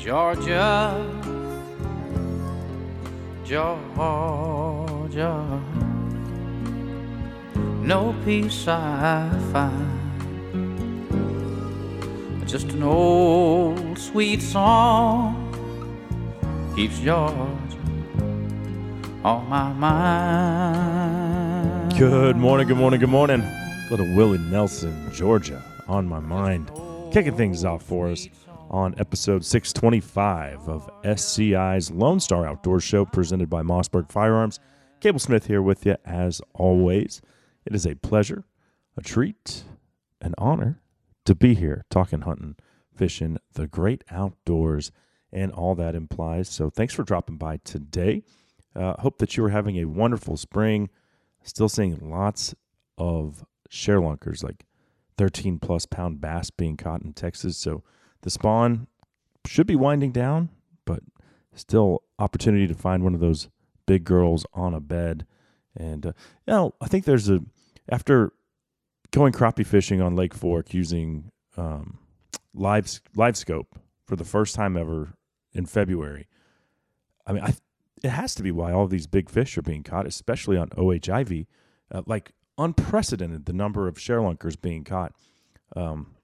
Georgia, Georgia, no peace I find. Just an old sweet song keeps Georgia on my mind. Good morning, good morning, good morning. Little Willie Nelson, Georgia, on my mind. Kicking things off for us on episode 625 of SCI's Lone Star Outdoor Show presented by Mossberg Firearms. Cable Smith here with you as always. It is a pleasure, a treat, an honor to be here talking hunting, fishing, the great outdoors, and all that implies. So thanks for dropping by today. Uh, hope that you are having a wonderful spring. Still seeing lots of sharelunkers, like 13 plus pound bass being caught in Texas. So the spawn should be winding down, but still opportunity to find one of those big girls on a bed. And uh, you know, I think there's a after going crappie fishing on Lake Fork using um, live live scope for the first time ever in February. I mean, I, it has to be why all these big fish are being caught, especially on O.H. Ivie. Uh, like unprecedented the number of sharelunkers being caught um,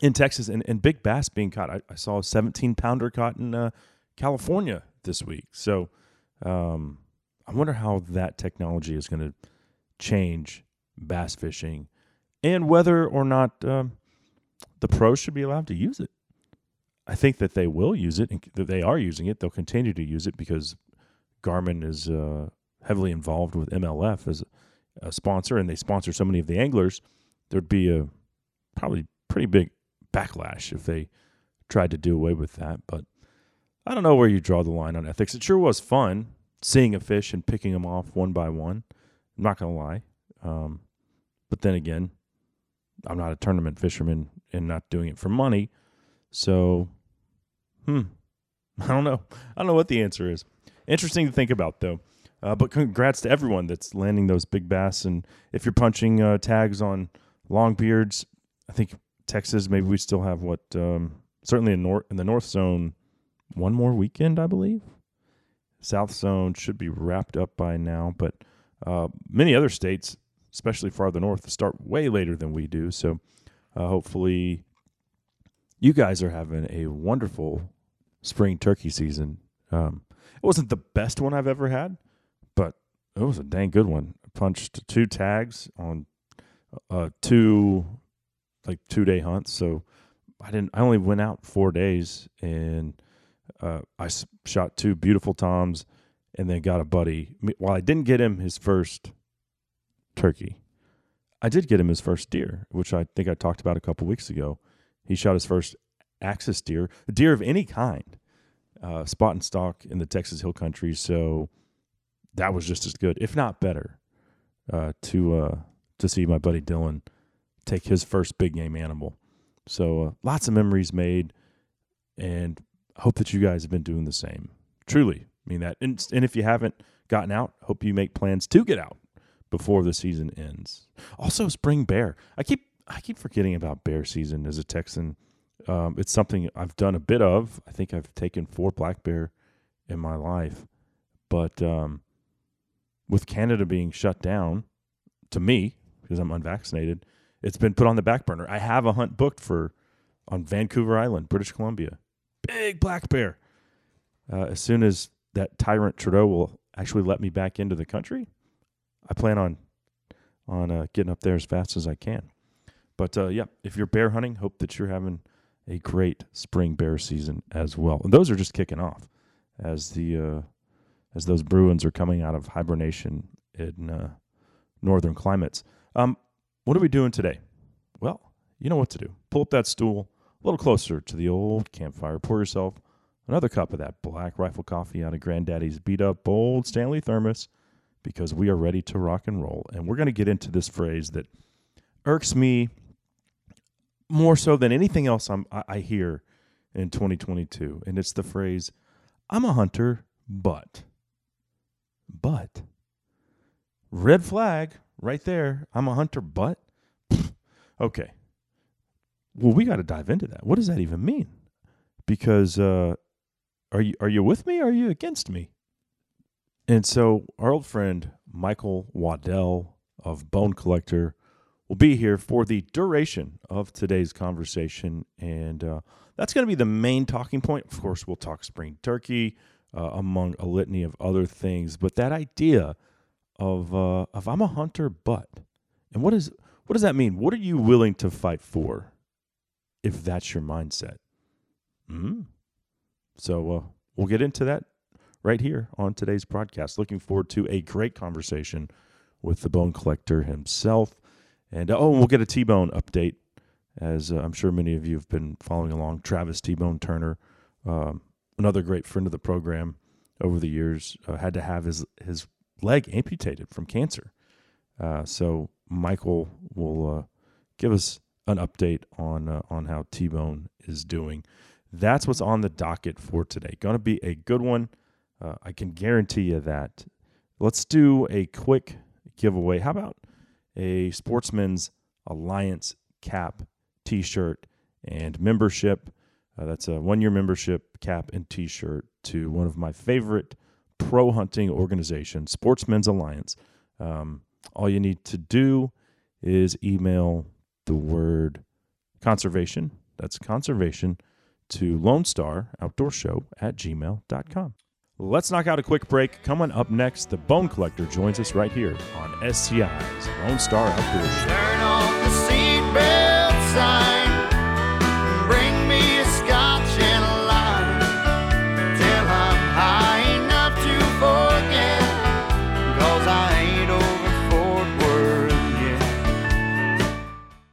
in Texas and, and big bass being caught. I, I saw a 17 pounder caught in uh, California this week. So um, I wonder how that technology is going to change bass fishing and whether or not um, the pros should be allowed to use it. I think that they will use it and that they are using it. They'll continue to use it because Garmin is uh, heavily involved with MLF as a sponsor and they sponsor so many of the anglers. There'd be a probably pretty big backlash if they tried to do away with that. But I don't know where you draw the line on ethics. It sure was fun seeing a fish and picking them off one by one. I'm not going to lie. Um, but then again, I'm not a tournament fisherman and not doing it for money. So, hmm, I don't know. I don't know what the answer is. Interesting to think about, though. Uh, but congrats to everyone that's landing those big bass. And if you're punching uh, tags on longbeards, I think Texas, maybe we still have what, um, certainly in, nor- in the North Zone, one more weekend, I believe. South Zone should be wrapped up by now, but uh, many other states, especially farther north, start way later than we do. So uh, hopefully you guys are having a wonderful spring turkey season. Um, it wasn't the best one I've ever had, but it was a dang good one. I punched two tags on uh, two like two day hunts. So I didn't. I only went out four days, and uh, I shot two beautiful toms, and then got a buddy. While I didn't get him his first turkey, I did get him his first deer, which I think I talked about a couple weeks ago. He shot his first axis deer, a deer of any kind, uh, spot and stock in the Texas Hill Country. So that was just as good, if not better, uh, to uh, to see my buddy Dylan take his first big game animal. So uh, lots of memories made, and hope that you guys have been doing the same. Truly, mean that. And, and if you haven't gotten out, hope you make plans to get out before the season ends. Also, spring bear. I keep I keep forgetting about bear season as a Texan. Um, it's something I've done a bit of. I think I've taken four black bear in my life, but um, with Canada being shut down, to me because I'm unvaccinated, it's been put on the back burner. I have a hunt booked for on Vancouver Island, British Columbia. Big black bear. Uh, as soon as that tyrant Trudeau will actually let me back into the country, I plan on on uh, getting up there as fast as I can. But uh, yeah, if you're bear hunting, hope that you're having a great spring bear season as well. And those are just kicking off as the uh, as those Bruins are coming out of hibernation in uh, northern climates. Um, what are we doing today? Well, you know what to do. Pull up that stool a little closer to the old campfire. Pour yourself another cup of that black rifle coffee out of Granddaddy's beat up old Stanley thermos because we are ready to rock and roll. And we're going to get into this phrase that irks me more so than anything else I'm, I, I hear in 2022. And it's the phrase, I'm a hunter, but. But. Red flag right there. I'm a hunter, but. Okay. Well, we got to dive into that. What does that even mean? because uh, are you are you with me? Are you against me? And so our old friend Michael Waddell of Bone Collector will be here for the duration of today's conversation, and uh, that's going to be the main talking point. Of course, we'll talk spring turkey uh, among a litany of other things, but that idea of uh, of I'm a hunter, but and what is what does that mean? What are you willing to fight for if that's your mindset? Mm-hmm. So uh, we'll get into that right here on today's broadcast. Looking forward to a great conversation with the bone collector himself. And uh, oh, we'll get a T Bone update, as uh, I'm sure many of you have been following along. Travis T Bone Turner, um, another great friend of the program over the years, uh, had to have his, his leg amputated from cancer. Uh, so Michael will uh, give us an update on uh, on how T Bone is doing. That's what's on the docket for today. Going to be a good one. Uh, I can guarantee you that. Let's do a quick giveaway. How about a Sportsmen's Alliance cap, t shirt, and membership? Uh, that's a one year membership, cap, and t shirt to one of my favorite pro hunting organization, Sportsmen's Alliance. Um, all you need to do is email the word conservation. That's conservation to Lone Star Outdoor Show at gmail.com. Let's knock out a quick break. Coming up next, the Bone Collector joins us right here on SCI's Lone Star Outdoor Show.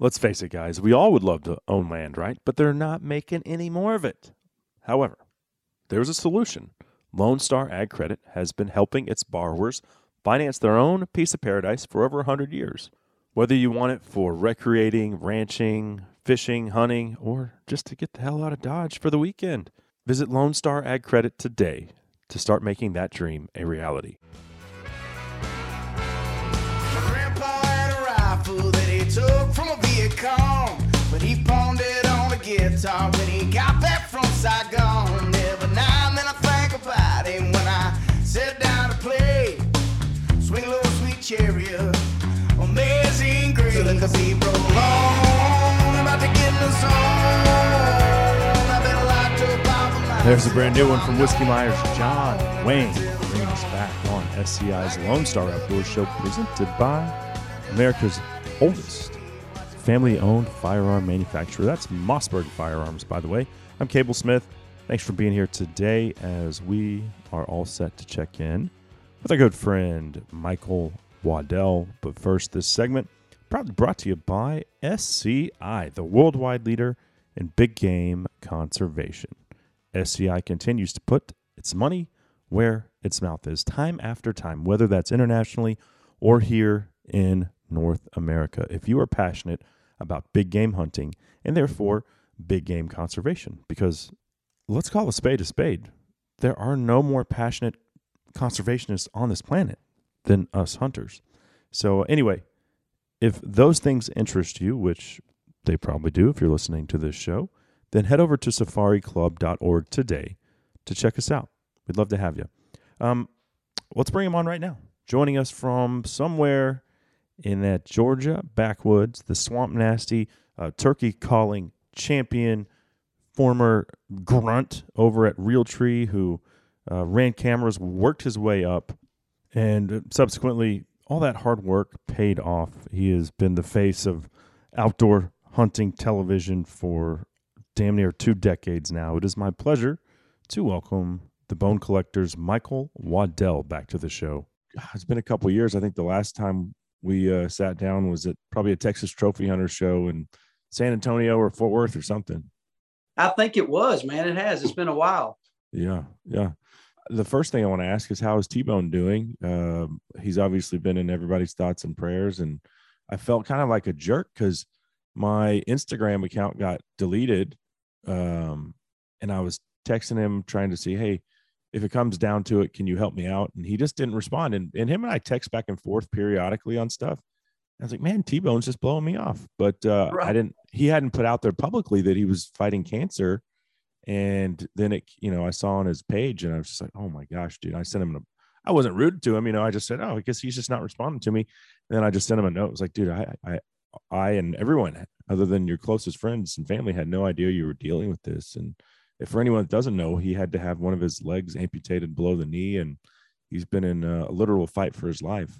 Let's face it, guys, we all would love to own land, right? But they're not making any more of it. However, there's a solution. Lone Star Ag Credit has been helping its borrowers finance their own piece of paradise for over 100 years. Whether you want it for recreating, ranching, fishing, hunting, or just to get the hell out of Dodge for the weekend, visit Lone Star Ag Credit today to start making that dream a reality. Guitar when he got back from Saigon. Every now and then I think about him when I sit down to play. Swing low, sweet chariot, amazing grace. So let the beat roll on, about to get in the zone. I've been locked up off of my There's a brand new one from Whiskey Myers, John Wayne, bringing us back on SCI's Lone Star Outdoor Show, presented by America's oldest family owned firearm manufacturer. That's Mossberg Firearms, by the way. I'm Cable Smith. Thanks for being here today as we are all set to check in with our good friend Michael Waddell. But first, this segment proudly brought to you by SCI, the worldwide leader in big game conservation. SCI continues to put its money where its mouth is, time after time, whether that's internationally or here in North America. If you are passionate about big game hunting and therefore big game conservation, because let's call a spade a spade, there are no more passionate conservationists on this planet than us hunters. So, anyway, if those things interest you, which they probably do if you're listening to this show, then head over to safariclub.org today to check us out. We'd love to have you. Um, let's bring him on right now. Joining us from somewhere in that Georgia backwoods, the Swamp Nasty uh, turkey calling champion, former grunt over at Realtree, who uh, ran cameras, worked his way up, and subsequently all that hard work paid off. He has been the face of outdoor hunting television for damn near two decades now. It is my pleasure to welcome the Bone Collector's Michael Waddell back to the show. It's been a couple years. I think the last time we uh, sat down was at probably a Texas Trophy Hunter show in San Antonio or Fort Worth or something. I think it was, man. It has. It's been a while. Yeah, yeah. The first thing I want to ask is how is T Bone doing? Um, he's obviously been in everybody's thoughts and prayers, and I felt kind of like a jerk because my Instagram account got deleted, um, and I was texting him trying to see, hey, if it comes down to it, can you help me out? And he just didn't respond. And and him and I text back and forth periodically on stuff. I was like, man, T Bone's just blowing me off. But uh, Right. I didn't. He hadn't put out there publicly that he was fighting cancer. And then it, you know, I saw on his page, and I was just like, oh my gosh, dude. I sent him. A, I wasn't rude to him, you know. I just said, oh, I guess he's just not responding to me. And then I just sent him a note. It was like, dude, I, I, I, and everyone other than your closest friends and family had no idea you were dealing with this. And for anyone that doesn't know, he had to have one of his legs amputated below the knee, and he's been in a literal fight for his life.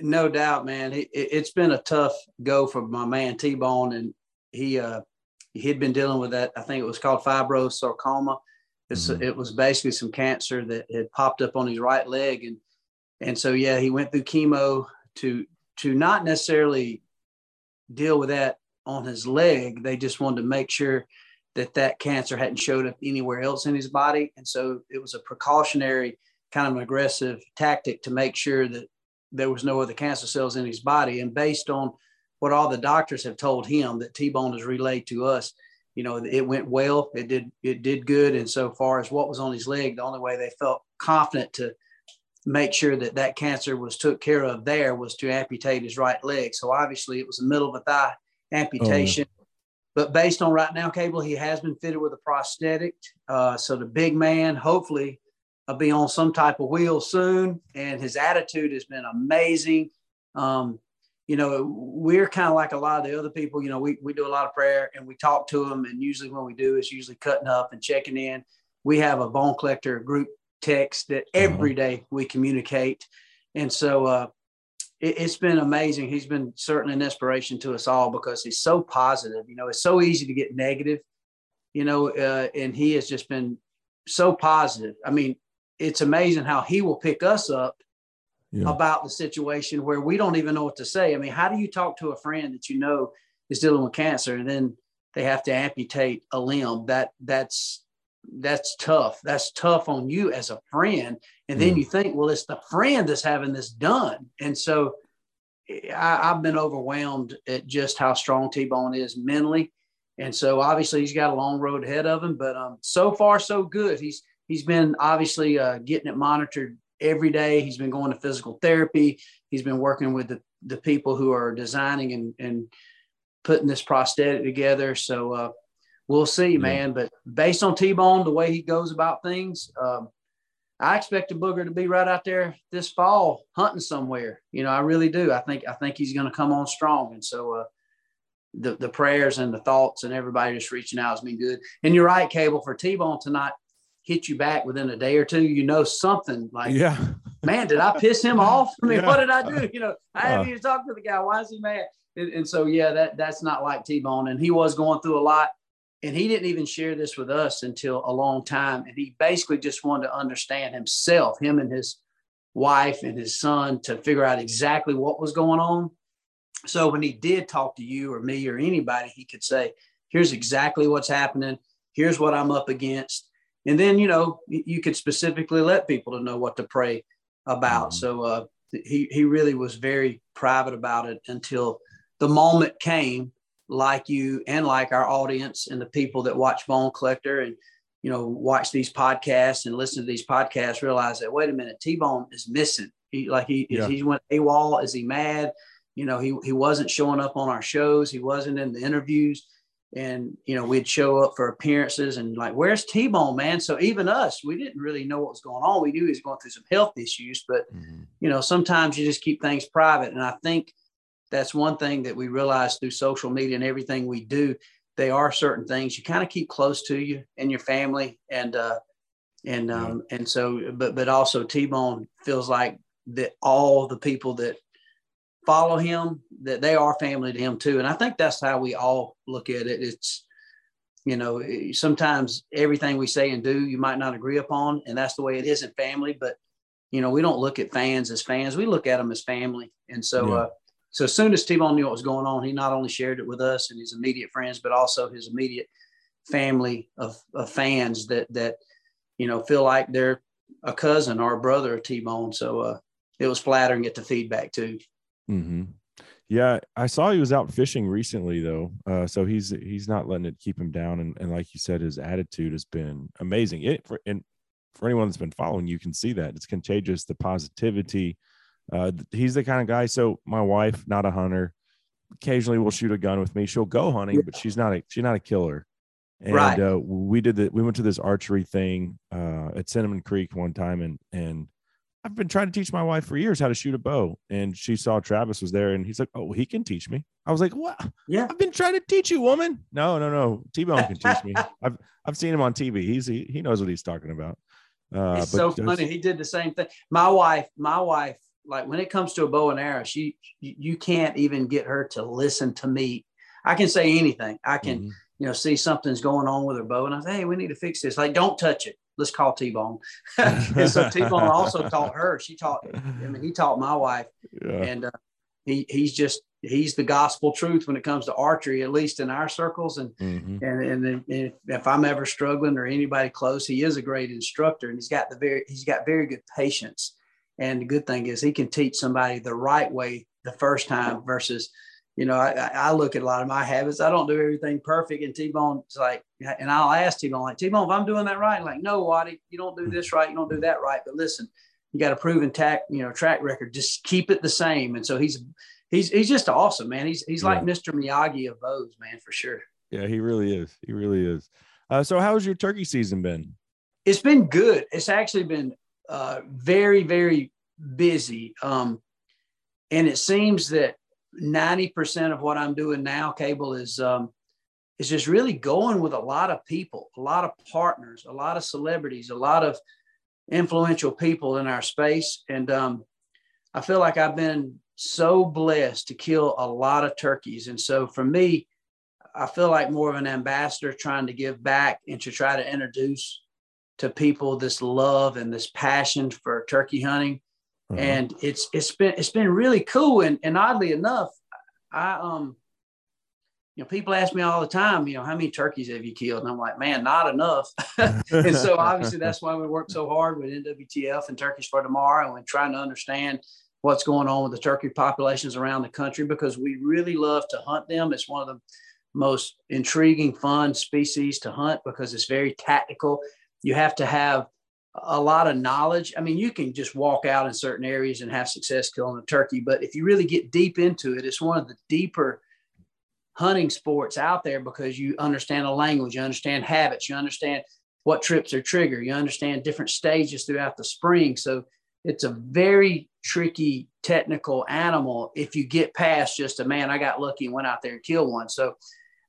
No doubt, man. It, it's been a tough go for my man T Bone, and he uh, he'd been dealing with that. I think it was called fibrosarcoma. It's, Mhm. It was basically some cancer that had popped up on his right leg, and and so yeah, he went through chemo to to not necessarily deal with that on his leg. They just wanted to make sure that that cancer hadn't showed up anywhere else in his body, and so it was a precautionary kind of an aggressive tactic to make sure that there was no other cancer cells in his body. And based on what all the doctors have told him that T-bone has relayed to us, you know, it went well. It did it did good. And so far as what was on his leg, the only way they felt confident to make sure that that cancer was took care of there was to amputate his right leg. So obviously it was a middle of a thigh oh, amputation. But based on right now, Cable, he has been fitted with a prosthetic. Uh, so the big man, hopefully, will be on some type of wheel soon. And his attitude has been amazing. Um, you know, we're kind of like a lot of the other people. You know, we, we do a lot of prayer and we talk to them. And usually when we do, it's usually cutting up and checking in. We have a bone collector group text that every day we communicate. And so uh, it, it's been amazing. He's been certainly an inspiration to us all because he's so positive. You know, it's so easy to get negative, you know, uh, and he has just been so positive. I mean, it's amazing how he will pick us up Yeah. about the situation where we don't even know what to say. I mean, how do you talk to a friend that you know is dealing with cancer and then they have to amputate a limb? That that's that's tough. That's tough on you as a friend. And then Yeah. you think, well, it's the friend that's having this done. And so I, I've been overwhelmed at just how strong T-Bone is mentally. And so obviously he's got a long road ahead of him, but um, so far so good. He's he's been obviously uh, getting it monitored every day. He's been going to physical therapy. He's been working with the, the people who are designing and, and putting this prosthetic together. So uh, we'll see, man. But based on T-Bone, the way he goes about things, um, I expect the booger to be right out there this fall hunting somewhere. You know, I really do. I think I think he's going to come on strong. And so uh, the the prayers and the thoughts and everybody just reaching out has been good. And you're right, Cable, for T-Bone to not hit you back within a day or two, you know something like Yeah. man, did I piss him off? I mean, Yeah. what did I do? You know, I haven't Uh. even talked to the guy. Why is he mad? And, and so, yeah, that that's not like T-Bone. And he was going through a lot. And he didn't even share this with us until a long time. And he basically just wanted to understand himself, him and his wife and his son, to figure out exactly what was going on. So when he did talk to you or me or anybody, he could say, here's exactly what's happening. Here's what I'm up against. And then, you know, you could specifically let people to know what to pray about. Mhm. So uh, he, he really was very private about it until the moment came, like you and like our audience and the people that watch Bone Collector and, you know, watch these podcasts and listen to these podcasts, realize that, wait a minute, T-Bone is missing. He like he, Yeah. he went AWOL. Is he mad? You know, he, he wasn't showing up on our shows. He wasn't in the interviews and you know we'd show up for appearances and like where's t-bone man so even us we didn't really know what was going on we knew he was going through some health issues but Mhm. you know sometimes you just keep things private and i think that's one thing that we realize through social media and everything we do they are certain things. You kind of keep close to you and your family and uh and um and so but but also t-bone feels like that all the people that follow him that they are family to him too. And i think that's how we all look at it. It's you know eh, sometimes everything we say and do you might not agree upon and that's the way it is in family but you know we don't look at fans as fans. We look at them as family. And so Yeah. uh so as soon as T-Bone knew what was going on he not only shared it with us and his immediate friends but also his immediate family of, of fans that that you know feel like they're a cousin or a brother of T-Bone. So uh, it was flattering to get the feedback too. Mm-hmm. Yeah, I saw he was out fishing recently though, uh, so he's he's not letting it keep him down. And, and like you said, his attitude has been amazing. It for and for anyone that's been following, you can see that it's contagious. The positivity. Uh, he's the kind of guy. So my wife, not a hunter, occasionally will shoot a gun with me. She'll go hunting, but she's not a she's not a killer. And Right. uh, we did that. We went to this archery thing uh, at Cinnamon Creek one time, and and I've been trying to teach my wife for years how to shoot a bow. And she saw Travis was there, and he's like, "Oh, he can teach me." I was like, "What? Yeah. I've been trying to teach you, woman." No, no, no. T Bone can teach me. I've I've seen him on TV. He's he, he knows what he's talking about. Uh, it's so funny. He did the same thing. My wife, my wife, like when it comes to a bow and arrow, she you can't even get her to listen to me. I can say anything. I can, Mhm. you know, see something's going on with her bow, and I say, "Hey, we need to fix this." Like, don't touch it. Let's call T Bone. and so T Bone also taught her. She taught. I mean, he taught my wife, yeah. and uh, he he's just he's the gospel truth when it comes to archery, at least in our circles. And Mhm. and and if, if I'm ever struggling or anybody close, he is a great instructor, and he's got the very he's got very good patience. And the good thing is he can teach somebody the right way the first time versus, you know, I, I look at a lot of my habits. I don't do everything perfect, and T-Bone's like, and I'll ask T-Bone like, T-Bone, if I'm doing that right, like, no, Waddy, you don't do this right, you don't do that right. But listen, you got a proven tack, you know, track record. Just keep it the same. And so he's he's he's just awesome, man. He's he's like Mr. Miyagi of bows, man, for sure. Yeah, he really is. He really is. Uh, so, how's your turkey season been? it's been good. It's actually been uh, very, very busy. Um, and it seems that 90% of what I'm doing now, Cable, is um, is just really going with a lot of people, a lot of partners, a lot of celebrities, a lot of influential people in our space. And um, I feel like I've been so blessed to kill a lot of turkeys. And so for me, I feel like more of an ambassador trying to give back and to try to introduce to people this love and this passion for turkey hunting. Uh-huh. and it's it's been it's been really cool. And, and oddly enough i um you know people ask me all the time you know how many turkeys have you killed? And i'm like man not enough. And so obviously that's why we work so hard with nwtf and turkeys for tomorrow and we're trying to understand what's going on with the turkey populations around the country because we really love to hunt them. It's one of the most intriguing fun species to hunt because it's very tactical you have to have a lot of knowledge. I mean, you can just walk out in certain areas and have success killing a turkey, but if you really get deep into it, it's one of the deeper hunting sports out there because you understand a language, you understand habits, you understand what trips are trigger, you understand different stages throughout the spring. So it's a very tricky technical animal if you get past just a man, I got lucky and went out there and killed one. So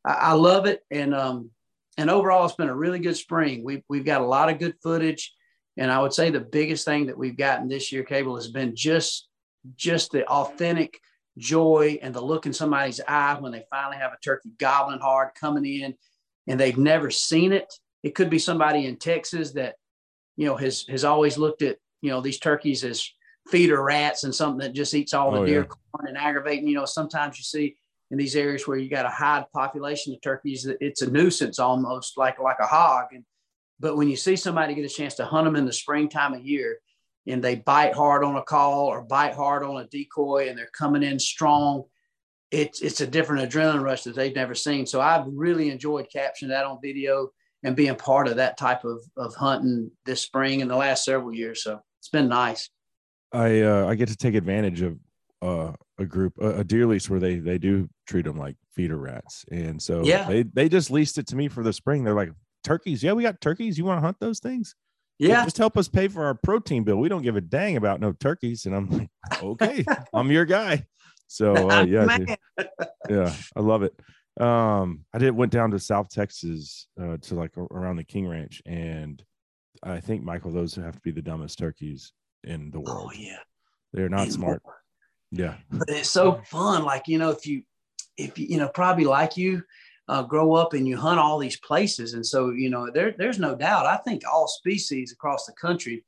I, I love it. And um and overall it's been a really good spring. We've we've got a lot of good footage. And I would say the biggest thing that we've gotten this year, Cable, has been just just the authentic joy and the look in somebody's eye when they finally have a turkey gobbling hard coming in and they've never seen it. It could be somebody in Texas that, you know, has has always looked at, you know, these turkeys as feeder rats and something that just eats all the Oh, deer yeah. corn and aggravating. You know, sometimes you see in these areas where you got a high population of turkeys, it's a nuisance almost like like a hog. And but when you see somebody get a chance to hunt them in the springtime of year and they bite hard on a call or bite hard on a decoy and they're coming in strong, it's it's a different adrenaline rush that they've never seen. So I've really enjoyed capturing that on video and being part of that type of, of hunting this spring and the last several years. So it's been nice. I uh, I get to take advantage of uh, a group, a, a deer lease where they they do treat them like feeder rats, and so Yeah. they they just leased it to me for the spring. They're like turkeys, yeah, we got turkeys. You want to hunt those things? Yeah. just help us pay for our protein bill. We don't give a dang about no turkeys. And I'm like, okay, I'm your guy. So uh, yeah. Yeah, I love it. Um, I did went down to South Texas uh, to like around the King Ranch, and I think Michael, those have to be the dumbest turkeys in the world. Oh yeah. They're not smart. Yeah. but it's so fun. Like, you know, if you, if you, know, probably like you, uh, grow up and you hunt all these places. And so, you know, there, there's no doubt. I think all species across the country,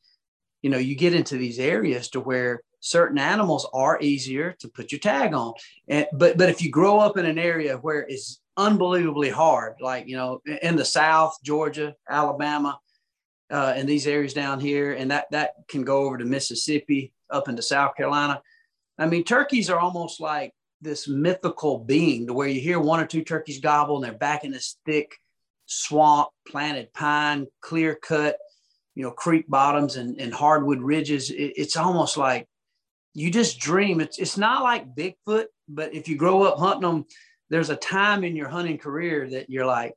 you know, you get into these areas to where certain animals are easier to put your tag on. And, but, but if you grow up in an area where it's unbelievably hard. Like you know, in the South, Georgia, Alabama, uh, and these areas down here, and that that can go over to Mississippi, up into South Carolina. I mean, turkeys are almost like this mythical being, to where you hear one or two turkeys gobble, and they're back in this thick swamp, planted pine, clear cut, you know, creek bottoms and, and hardwood ridges. It, it's almost like you just dream. It's it's not like Bigfoot, but if you grow up hunting them, there's a time in your hunting career that you're like,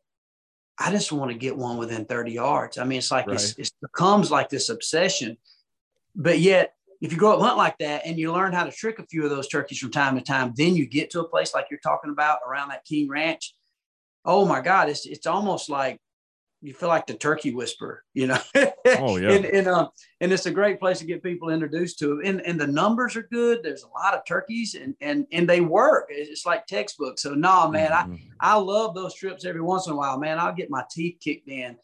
I just want to get one within 30 yards. I mean, it's like right. it's, it becomes like this obsession. But yet, if you grow up hunt like that and you learn how to trick a few of those turkeys from time to time, then you get to a place like you're talking about around that King Ranch. Oh my God, it's it's almost like you feel like the turkey whisperer, you know. oh yeah. and and, um, and it's a great place to get people introduced to it. And and the numbers are good. There's a lot of turkeys and and and they work. It's like textbook. So no, nah, man, mm-hmm. I I love those trips every once in a while, man. I'll get my teeth kicked in,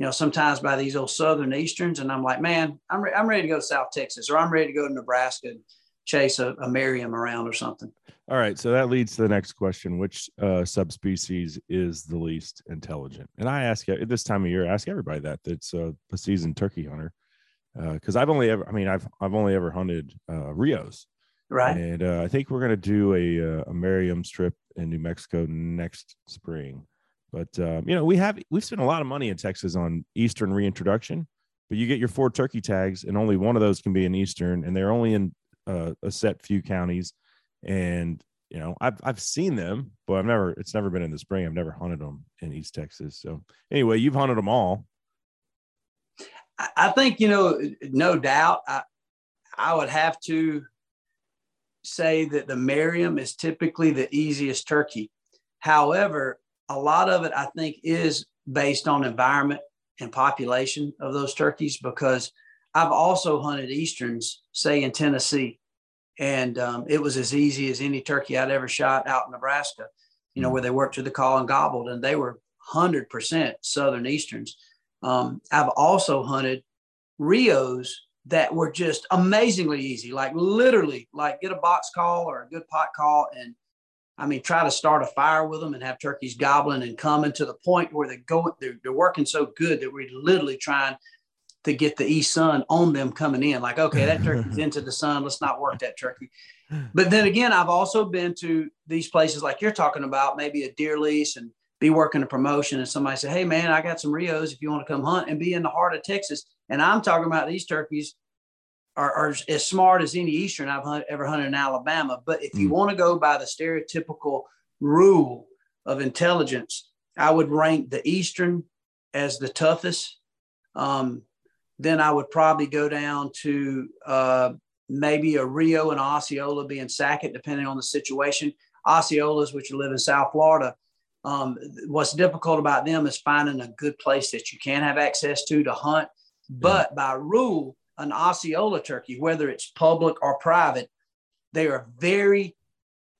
you know, sometimes by these old southern easterns, and I'm like, man, I'm re- I'm ready to go to South Texas or I'm ready to go to Nebraska and chase a, a Merriam around or something. All right, so that leads to the next question: Which uh, subspecies is the least intelligent? And I ask at this time of year, I ask everybody that that's uh, a seasoned turkey hunter, because uh, I've only ever, I mean, I've I've only ever hunted uh, Rios, right? And uh, I think we're gonna do a uh, a Merriam strip in New Mexico next spring. But um, you know, we have we've spent a lot of money in Texas on Eastern reintroduction, but you get your four turkey tags, and only one of those can be in Eastern, and they're only in uh, a set few counties and you know I've I've seen them, but I've never it's never been in the spring. I've never hunted them in East Texas. So anyway, you've hunted them all. I think you know, no doubt. I I would have to say that the Merriam is typically the easiest turkey. However, a lot of it I think is based on environment and population of those turkeys because I've also hunted easterns, say in Tennessee, and um, it was as easy as any turkey I'd ever shot out in Nebraska. You know, mm. where they worked to the call and gobbled, and they were hundred percent Southern Easterns. Um, I've also hunted Rios that were just amazingly easy, like literally, like get a box call or a good pot call, and I mean, try to start a fire with them and have turkeys gobbling and coming to the point where they go, they're, they're working so good that we're literally trying to get the east sun on them coming in. Like, okay, that turkey's into the sun. Let's not work that turkey. But then again, I've also been to these places like you're talking about, maybe a deer lease and be working a promotion. And somebody say, Hey man, I got some Rios if you want to come hunt and be in the heart of Texas. And I'm talking about these turkeys are, are as smart as any Eastern I've hunt, ever hunted in Alabama. But if you mm. want to go by the stereotypical rule of intelligence, I would rank the Eastern as the toughest. Um, then I would probably go down to uh, maybe a Rio and Osceola being Sackett, depending on the situation. Osceolas, which live in South Florida, um, what's difficult about them is finding a good place that you can have access to to hunt. But by rule, an Osceola turkey, whether it's public or private, they are very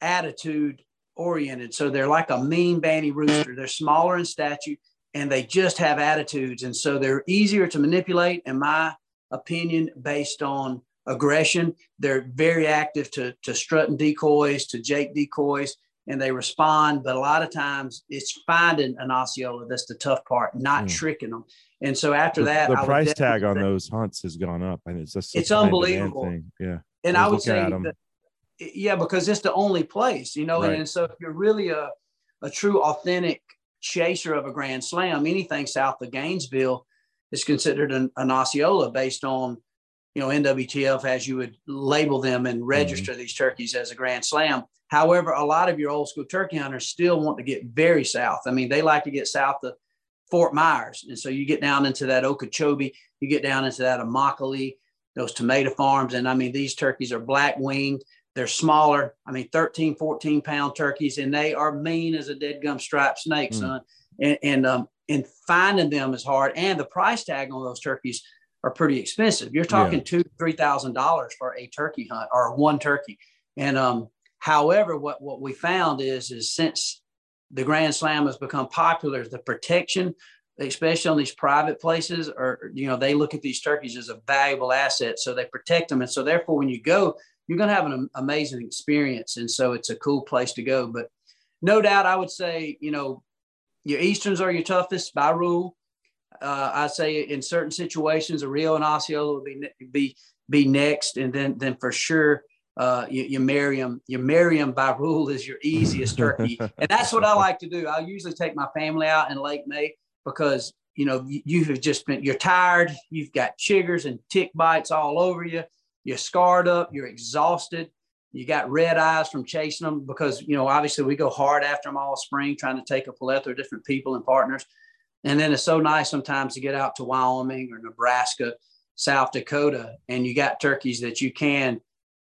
attitude oriented. So they're like a mean banty rooster. They're smaller in stature and they just have attitudes. And so they're easier to manipulate, in my opinion, based on aggression. They're very active to, to strut and decoys, to Jake decoys, and they respond. But a lot of times it's finding an Osceola that's the tough part, not mm. tricking them. And so after the, that, the price tag on those hunts has gone up. and it's just it's unbelievable. Yeah. And I, I would say, that, yeah, because it's the only place, you know. Right. And so if you're really a, a true authentic chaser of a grand slam, anything south of Gainesville is considered an, an Osceola based on, you know, NWTF as you would label them and register mm-hmm. these turkeys as a grand slam. However, a lot of your old school turkey hunters still want to get very south. I mean, they like to get south of Fort Myers. And so you get down into that Okeechobee, you get down into that Immokalee, those tomato farms. And I mean, these turkeys are black winged. They're smaller. I mean, 13, 14 pound turkeys, and they are mean as a dead gum striped snake, mm. son. And, and, um, and finding them is hard. And the price tag on those turkeys are pretty expensive. You're talking yeah. two, three thousand dollars for a turkey hunt or one turkey. And um, however, what what we found is is since the Grand Slam has become popular, the protection, especially on these private places, or you know, they look at these turkeys as a valuable asset, so they protect them. And so therefore, when you go, you're going to have an amazing experience. And so it's a cool place to go. But no doubt, I would say you know your easterns are your toughest by rule. Uh, I say in certain situations, a Rio and Osceola will be be be next, and then then for sure uh, you, you marry them. You marry them by rule is your easiest turkey, and that's what I like to do. I usually take my family out in late May because you know you, you have just been you're tired, you've got chiggers and tick bites all over you, you're scarred up, you're exhausted, you got red eyes from chasing them because you know obviously we go hard after them all spring trying to take a plethora of different people and partners, and then it's so nice sometimes to get out to Wyoming or Nebraska, South Dakota, and you got turkeys that you can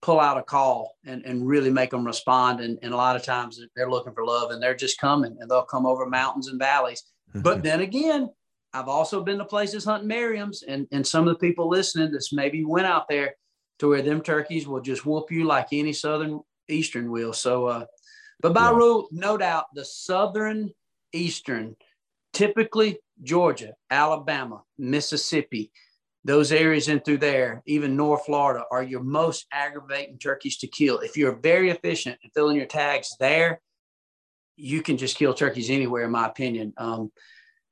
pull out a call and, and really make them respond. And, and a lot of times they're looking for love and they're just coming and they'll come over mountains and valleys. But then again, I've also been to places hunting Merriam's and, and some of the people listening that's maybe went out there to where them turkeys will just whoop you like any Southern Eastern will. So, uh, but by Yeah. rule, no doubt the Southern Eastern, typically Georgia, Alabama, Mississippi, those areas in through there, even North Florida, are your most aggravating turkeys to kill. If you're very efficient and filling your tags there, you can just kill turkeys anywhere, in my opinion. Um,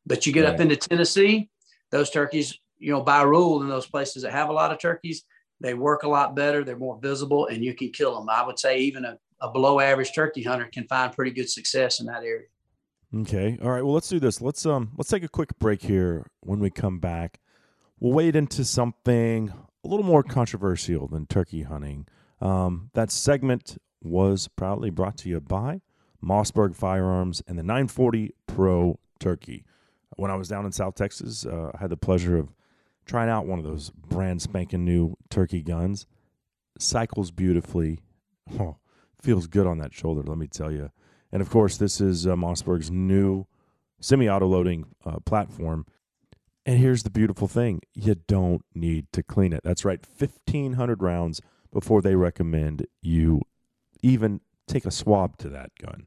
but you get up into Tennessee, those turkeys, you know, by rule in those places that have a lot of turkeys, they work a lot better. They're more visible and you can kill them. I would say even a, a below average turkey hunter can find pretty good success in that area. Okay. All right. Well, let's do this. Let's um let's take a quick break here. When we come back, we'll wade into something a little more controversial than turkey hunting. Um, that segment was proudly brought to you by Mossberg Firearms and the 940 Pro Turkey. When I was down in South Texas, uh, I had the pleasure of trying out one of those brand spanking new turkey guns. Cycles beautifully. Oh, feels good on that shoulder, let me tell you. And of course, this is uh, Mossberg's new semi auto loading uh, platform. And here's the beautiful thing you don't need to clean it. That's right, 1,500 rounds before they recommend you even take a swab to that gun.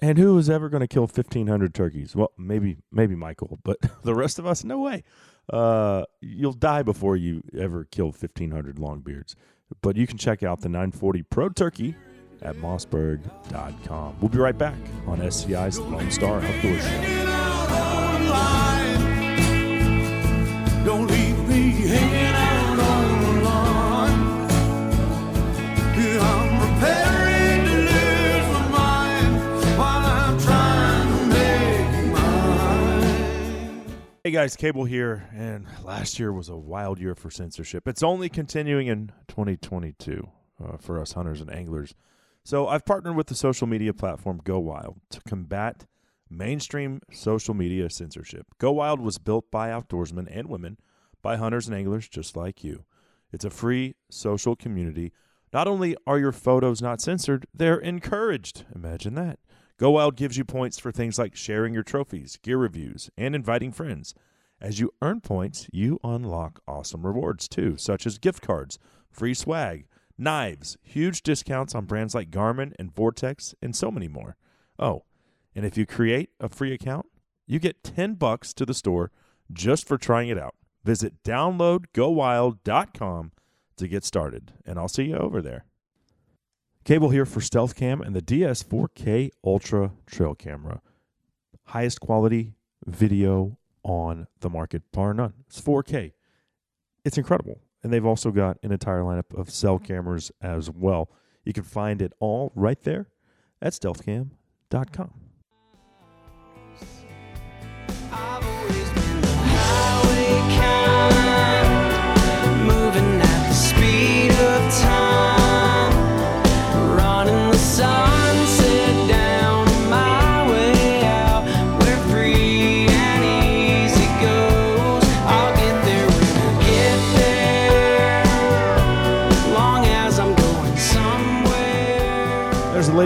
And who is ever going to kill 1,500 turkeys? Well, maybe maybe Michael, but the rest of us, no way. Uh, you'll die before you ever kill 1,500 longbeards. But you can check out the 940 Pro Turkey at mossberg.com. We'll be right back on SCI's Lone Star Outdoor Show. Don't leave me hanging out on the. Yeah, I'm preparing to lose my mind while I'm trying to make mine. Hey guys, Cable here, and last year was a wild year for censorship. It's only continuing in 2022 uh, for us hunters and anglers. So I've partnered with the social media platform Go Wild to combat mainstream social media censorship. Go Wild was built by outdoorsmen and women, by hunters and anglers just like you. It's a free social community. Not only are your photos not censored, they're encouraged. Imagine that. Go Wild gives you points for things like sharing your trophies, gear reviews, and inviting friends. As you earn points, you unlock awesome rewards too, such as gift cards, free swag, knives, huge discounts on brands like Garmin and Vortex, and so many more. Oh, and if you create a free account, you get 10 bucks to the store just for trying it out. Visit downloadgowild.com to get started, and I'll see you over there. Cable here for Stealth Cam and the DS4K Ultra Trail Camera. Highest quality video on the market, bar none. It's 4K. It's incredible. And they've also got an entire lineup of cell cameras as well. You can find it all right there at stealthcam.com.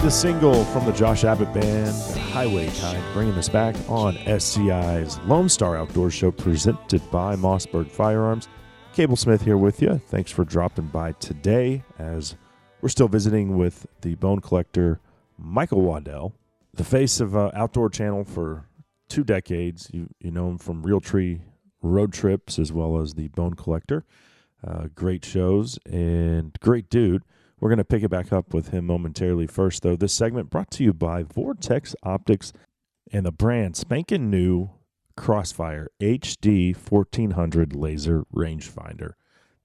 the single from the Josh Abbott Band, Highway Kind, bringing us back on SCI's Lone Star Outdoor Show presented by Mossberg Firearms. Cable Smith here with you. Thanks for dropping by today as we're still visiting with the bone collector Michael Waddell, the face of uh, Outdoor Channel for two decades. You, you know him from Realtree Road Trips as well as the Bone Collector. Uh, great shows and great dude. We're going to pick it back up with him momentarily. First, though, this segment brought to you by Vortex Optics and the brand spanking new Crossfire HD 1400 laser rangefinder.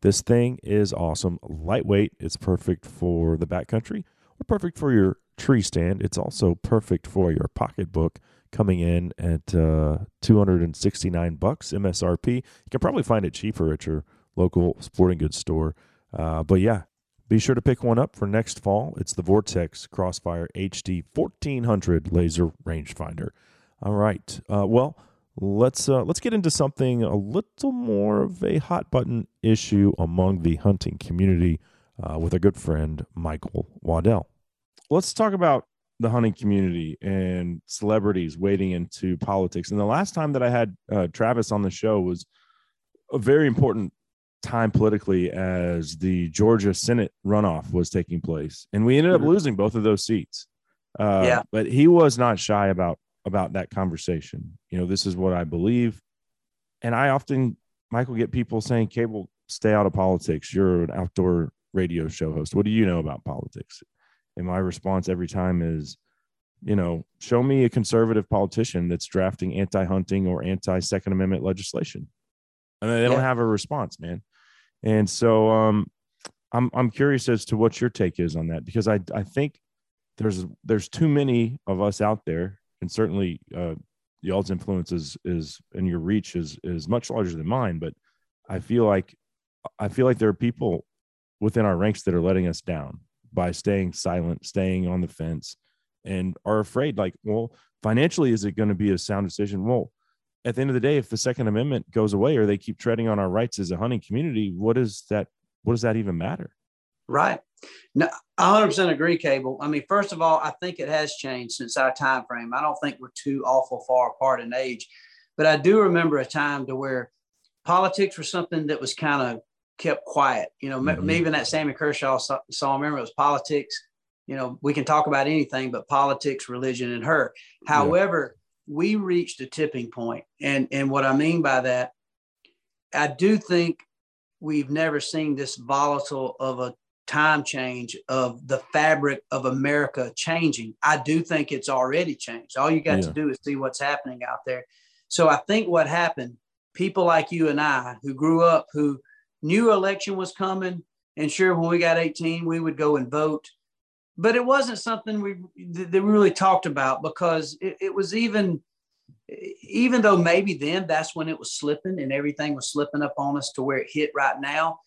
This thing is awesome, lightweight. It's perfect for the backcountry or perfect for your tree stand. It's also perfect for your pocketbook coming in at uh, 269 bucks MSRP. You can probably find it cheaper at your local sporting goods store. Uh, but yeah, be sure to pick one up for next fall. It's the Vortex Crossfire HD 1400 laser rangefinder. All right. Uh, well, let's uh, let's get into something a little more of a hot button issue among the hunting community uh, with our good friend Michael Waddell. Let's talk about the hunting community and celebrities wading into politics. And the last time that I had uh, Travis on the show was a very important time politically as the Georgia Senate runoff was taking place, and we ended up mm-hmm. losing both of those seats. Uh, yeah, but he was not shy about about that conversation. You know, this is what I believe, and I often, Michael, get people saying, "Cable, stay out of politics. You're an outdoor radio show host. What do you know about politics?" And my response every time is, you know, show me a conservative politician that's drafting anti-hunting or anti-Second Amendment legislation. And they don't have a response, man. And so um, I'm I'm curious as to what your take is on that because I I think there's there's too many of us out there, and certainly uh, y'all's influence is is and your reach is is much larger than mine. But I feel like I feel like there are people within our ranks that are letting us down by staying silent, staying on the fence, and are afraid. Like, well, financially, is it going to be a sound decision? Well, at the end of the day, if the Second Amendment goes away or they keep treading on our rights as a hunting community, what does that what does that even matter? Right. No, I 100% agree, Cable. I mean, first of all, I think it has changed since our time frame. I don't think we're too awful far apart in age, but I do remember a time to where politics was something that was kind of kept quiet. You know, mm-hmm. that Sammy Kershaw song, remember it was politics. You know, we can talk about anything, but politics, religion, and her. However, we reached a tipping point. And, and what I mean by that, I do think we've never seen this volatile of a time change of the fabric of America changing. I do think it's already changed. All you got yeah. to do is see what's happening out there. So I think what happened, people like you and I who grew up, who knew election was coming, and sure, when we got 18, we would go and vote but it wasn't something we that we really talked about because it, it, was even even though maybe then that's when it was slipping and everything was slipping up on us to where it hit right now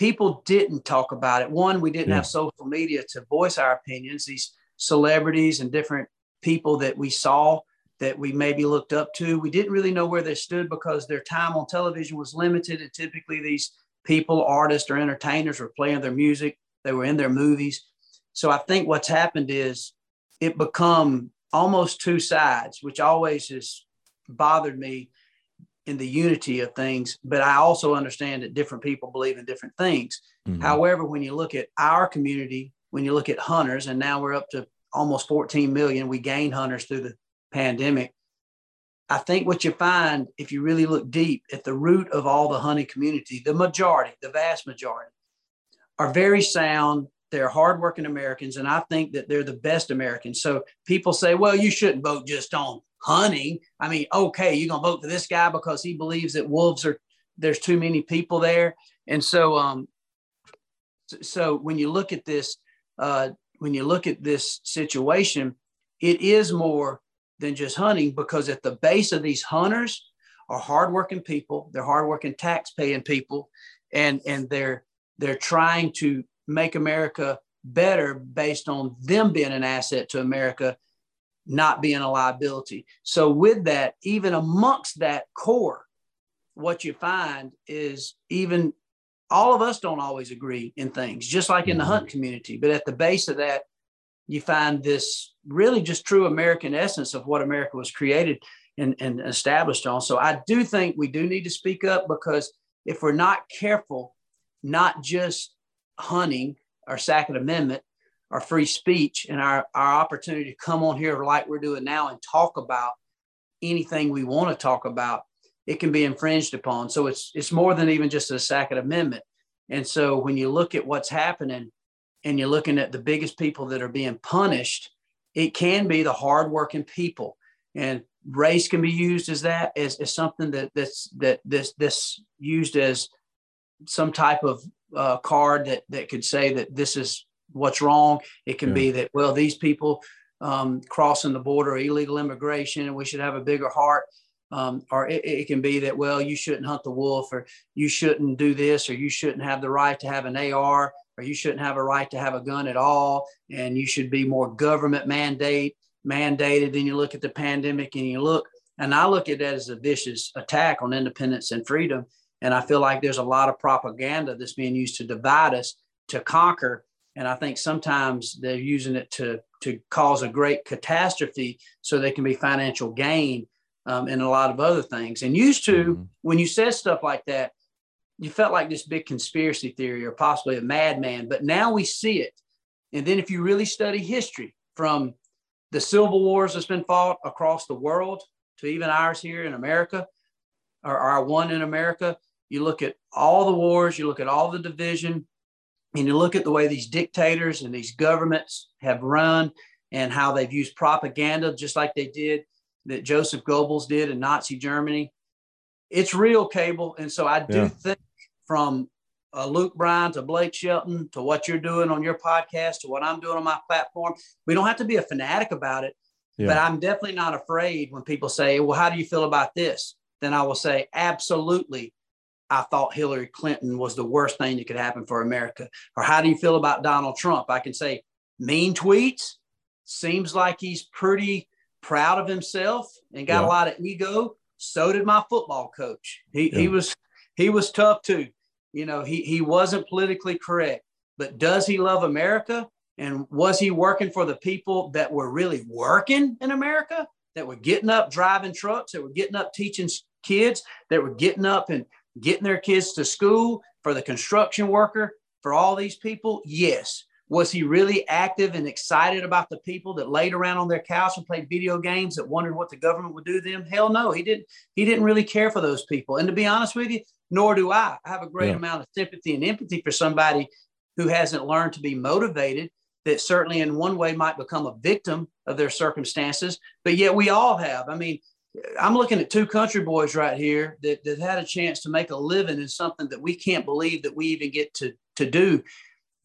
people didn't talk about it. One we didn't yeah. have social media to voice our opinions. These celebrities and different people that we saw that we maybe looked up to we didn't really know where they stood because their time on television was limited and typically these people artists or entertainers were playing their music they were in their movies so I think what's happened is it become almost two sides, which always has bothered me in the unity of things. But I also understand that different people believe in different things. Mm-hmm. However, when you look at our community, when you look at hunters, and now we're up to almost 14 million, we gained hunters through the pandemic. I think what you find, if you really look deep at the root of all the hunting community, the majority, the vast majority, are very sound, they're hardworking Americans, and I think that they're the best Americans. So people say, well, you shouldn't vote just on hunting. I mean, okay, you're gonna vote for this guy because he believes that wolves are there's too many people there. And so um so when you look at this, uh, when you look at this situation, it is more than just hunting because at the base of these hunters are hardworking people, they're hardworking tax paying people, and and they're they're trying to make America better based on them being an asset to America, not being a liability. So, with that, even amongst that core, what you find is even all of us don't always agree in things, just like in the hunt mm-hmm. community. But at the base of that, you find this really just true American essence of what America was created and, and established on. So I do think we do need to speak up because if we're not careful, not just hunting, our Second Amendment, our free speech, and our, our opportunity to come on here like we're doing now and talk about anything we want to talk about, it can be infringed upon. So it's it's more than even just a Second Amendment. And so when you look at what's happening, and you're looking at the biggest people that are being punished, it can be the hardworking people. And race can be used as that as, as something that that's that this this used as some type of uh, card that that could say that this is what's wrong. It can yeah. be that well these people um, crossing the border, illegal immigration, and we should have a bigger heart. Um, or it, it, can be that well you shouldn't hunt the wolf, or you shouldn't do this, or you shouldn't have the right to have an AR, or you shouldn't have a right to have a gun at all, and you should be more government mandate mandated. Then you look at the pandemic, and you look, and I look at that as a vicious attack on independence and freedom. And I feel like there's a lot of propaganda that's being used to divide us, to conquer. And I think sometimes they're using it to to cause a great catastrophe so they can be financial gain um, and a lot of other things. And used to, mm-hmm. when you said stuff like that, you felt like this big conspiracy theory or possibly a madman. But now we see it. And then if you really study history from the civil wars that's been fought across the world to even ours here in America, or our one in America, you look at all the wars, you look at all the division, and you look at the way these dictators and these governments have run and how they've used propaganda just like they did that Joseph Goebbels did in Nazi Germany. It's real cable. And so I do yeah. think from uh, Luke Bryan to Blake Shelton to what you're doing on your podcast to what I'm doing on my platform, we don't have to be a fanatic about it. Yeah. But I'm definitely not afraid when people say, Well, how do you feel about this? Then I will say, Absolutely. I thought Hillary Clinton was the worst thing that could happen for America. Or how do you feel about Donald Trump? I can say mean tweets. Seems like he's pretty proud of himself and got yeah. a lot of ego. So did my football coach. He yeah. he was he was tough too. You know, he he wasn't politically correct. But does he love America? And was he working for the people that were really working in America? That were getting up, driving trucks, that were getting up, teaching kids, that were getting up and getting their kids to school, for the construction worker, for all these people? Yes. Was he really active and excited about the people that laid around on their couch and played video games that wondered what the government would do to them? Hell no, he didn't. He didn't really care for those people. And to be honest with you, nor do I. I have a great yeah. amount of sympathy and empathy for somebody who hasn't learned to be motivated. That certainly, in one way, might become a victim of their circumstances. But yet, we all have. I mean, I'm looking at two country boys right here that, that had a chance to make a living in something that we can't believe that we even get to, to do.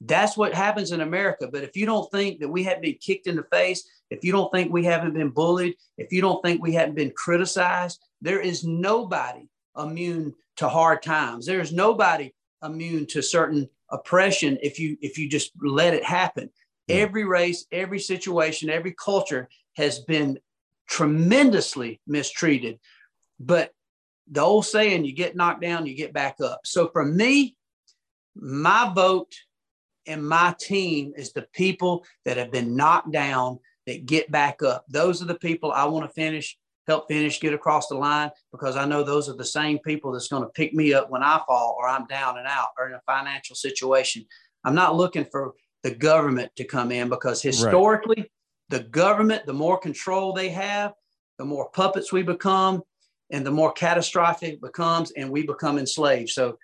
That's what happens in America. But if you don't think that we haven't been kicked in the face, if you don't think we haven't been bullied, if you don't think we haven't been criticized, there is nobody immune to hard times. There is nobody immune to certain oppression if you if you just let it happen. Every race, every situation, every culture has been tremendously mistreated. But the old saying, you get knocked down, you get back up. So for me, my vote and my team is the people that have been knocked down that get back up. Those are the people I want to finish, help finish, get across the line because I know those are the same people that's going to pick me up when I fall or I'm down and out or in a financial situation. I'm not looking for the government to come in because historically, right the government, the more control they have, the more puppets we become, and the more catastrophic it becomes, and we become enslaved. So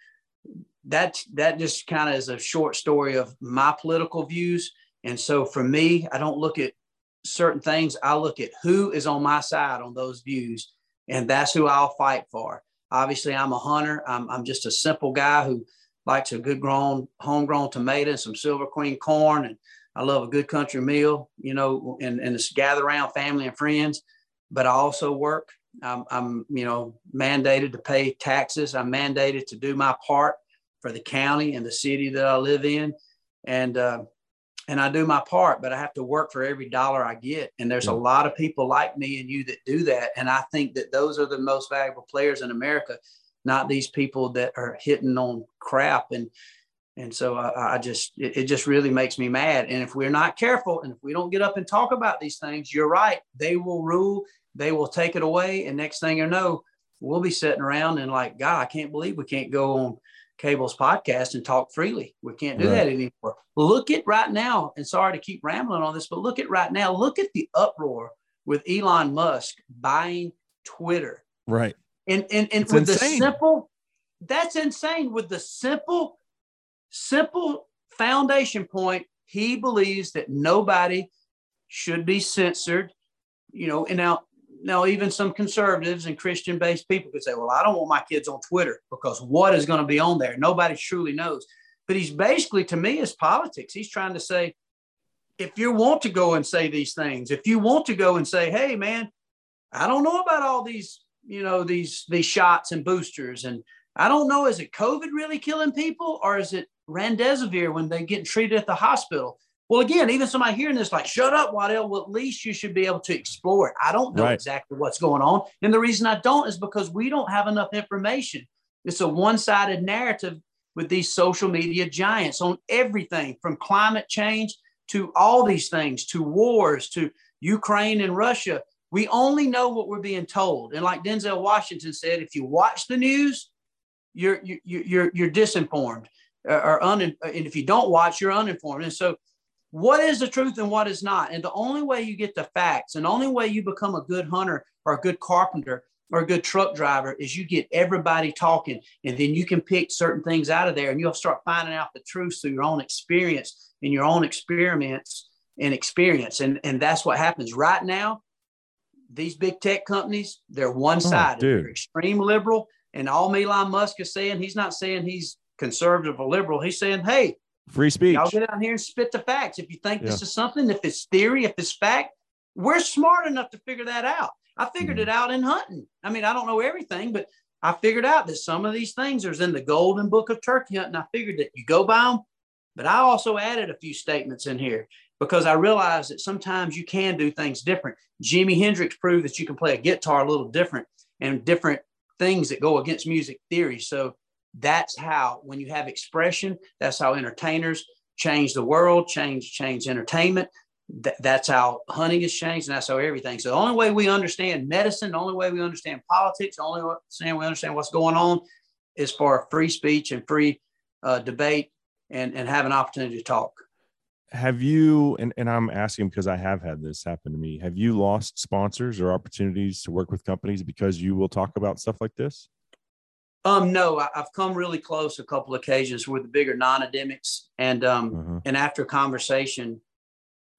that that just kind of is a short story of my political views. And so for me, I don't look at certain things. I look at who is on my side on those views, and that's who I'll fight for. Obviously, I'm a hunter. I'm, I'm just a simple guy who likes a good grown, homegrown tomato and some silver queen corn and I love a good country meal, you know, and, and just gather around family and friends. But I also work. I'm, I'm, you know, mandated to pay taxes. I'm mandated to do my part for the county and the city that I live in. And, uh, and I do my part, but I have to work for every dollar I get. And there's a lot of people like me and you that do that. And I think that those are the most valuable players in America, not these people that are hitting on crap. And, and so I, I just, it, it, just really makes me mad. And if we're not careful and if we don't get up and talk about these things, you're right. They will rule, they will take it away. And next thing you know, we'll be sitting around and like, God, I can't believe we can't go on Cable's podcast and talk freely. We can't do right. that anymore. Look at right now, and sorry to keep rambling on this, but look at right now. Look at the uproar with Elon Musk buying Twitter. Right. And and, and with insane. the simple, that's insane. With the simple simple foundation point he believes that nobody should be censored. You know, and now now even some conservatives and Christian based people could say, well, I don't want my kids on Twitter because what is going to be on there? Nobody truly knows. But he's basically, to me, is politics. He's trying to say, if you want to go and say these things, if you want to go and say, hey, man, I don't know about all these, you know, these these shots and boosters, and I don't know, is it COVID really killing people, or is it remdesivir when they get treated at the hospital? Well, again, even somebody hearing this, like, shut up, Waddell. Well, at least you should be able to explore it. I don't know Right. exactly what's going on. And the reason I don't is because we don't have enough information. It's a one sided narrative with these social media giants on everything from climate change to all these things, to wars, to Ukraine and Russia. We only know what we're being told. And like Denzel Washington said, if you watch the news, you're, you- you- you're, you're disinformed or, or un, and if you don't watch, you're uninformed. And so what is the truth and what is not. And the only way you get the facts and the only way you become a good hunter or a good carpenter or a good truck driver is you get everybody talking and then you can pick certain things out of there and you'll start finding out the truth through your own experience and your own experiments and experience. And, and that's what happens right now. These big tech companies, they're oh, one sided, dude. they're extreme liberal. And all Elon Musk is saying, he's not saying he's conservative or liberal. He's saying, hey, Free speech. Y'all get out here and spit the facts. If you think this is something, if it's theory, if it's fact, we're smart enough to figure that out. I figured Mhm. it out in hunting. I mean, I don't know everything, but I figured out that some of these things are in the golden book of turkey hunting. I figured that you go by them, but I also added a few statements in here because I realized that sometimes you can do things different. Jimi Hendrix proved that you can play a guitar a little different and different things that go against music theory. So that's how when you have expression that's how entertainers change the world change change entertainment. Th- that's how hunting has changed and that's how everything. So the only way we understand medicine the only way we understand politics the only way we understand what's going on is for free speech and free uh, debate and and have an opportunity to talk. Have you and, and i'm asking because i have had this happen to me. Have you lost sponsors or opportunities to work with companies because you will talk about stuff like this um no I, i've come really close a couple of occasions with the bigger non-endemics and um Uh-huh. and after conversation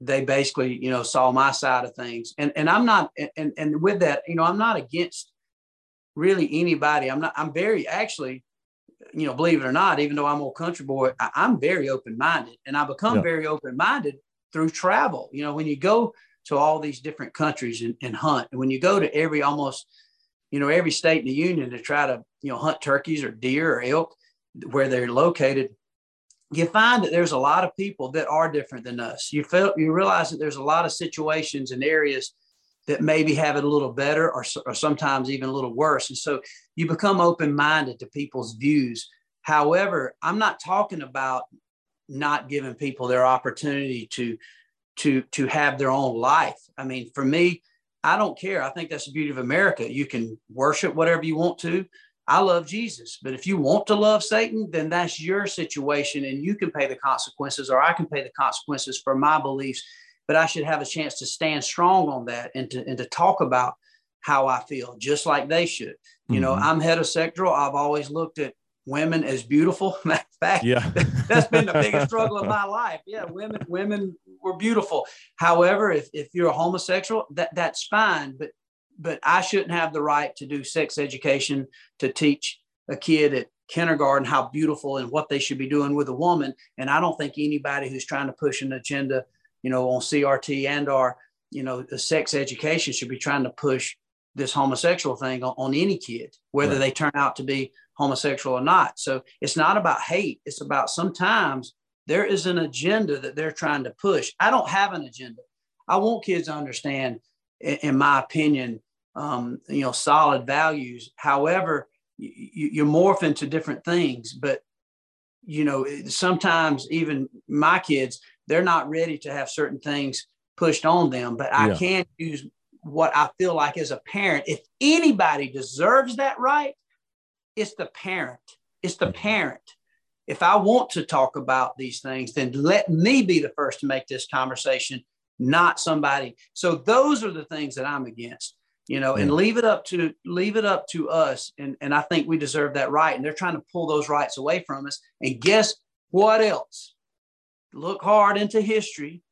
they basically you know saw my side of things and and i'm not and and with that you know i'm not against really anybody i'm not i'm very actually you know believe it or not even though i'm old country boy I, i'm very open-minded and i become Yeah. very open-minded through travel you know when you go to all these different countries and, and hunt and when you go to every almost you know every state in the union to try to you know hunt turkeys or deer or elk where they're located you find that there's a lot of people that are different than us. You feel you realize that there's a lot of situations and areas that maybe have it a little better or, or sometimes even a little worse. And so you become open-minded to people's views. However, I'm not talking about not giving people their opportunity to to to have their own life. I mean, for me, I don't care. I think that's the beauty of America. You can worship whatever you want to. I love Jesus, but if you want to love Satan, then that's your situation and you can pay the consequences, or I can pay the consequences for my beliefs. But I should have a chance to stand strong on that and to, and to talk about how I feel, just like they should. You know, Mhm. I'm heterosexual. I've always looked at women as beautiful. Matter of fact, yeah that's been the biggest struggle of my life. Yeah, women women were beautiful. However, if, if you're a homosexual, that that's fine, but but I shouldn't have the right to do sex education to teach a kid at kindergarten how beautiful and what they should be doing with a woman. And I don't think anybody who's trying to push an agenda, you know, on CRT and or you know, the sex education should be trying to push this homosexual thing on, on any kid, whether Right. they turn out to be homosexual or not. So it's not about hate. It's about sometimes there is an agenda that they're trying to push. I don't have an agenda. I want kids to understand, in, my opinion, um, you know, solid values. However, you, you morph into different things, but you know, sometimes even my kids, they're not ready to have certain things pushed on them. But I Yeah. can use what I feel like as a parent. If anybody deserves that right, it's the parent. It's the Mhm. parent. If I want to talk about these things, then let me be the first to make this conversation, not somebody. So those are the things that I'm against, you know, and leave it up to leave it up to us. And, and I think we deserve that right. And they're trying to pull those rights away from us. And guess what else? look hard into history.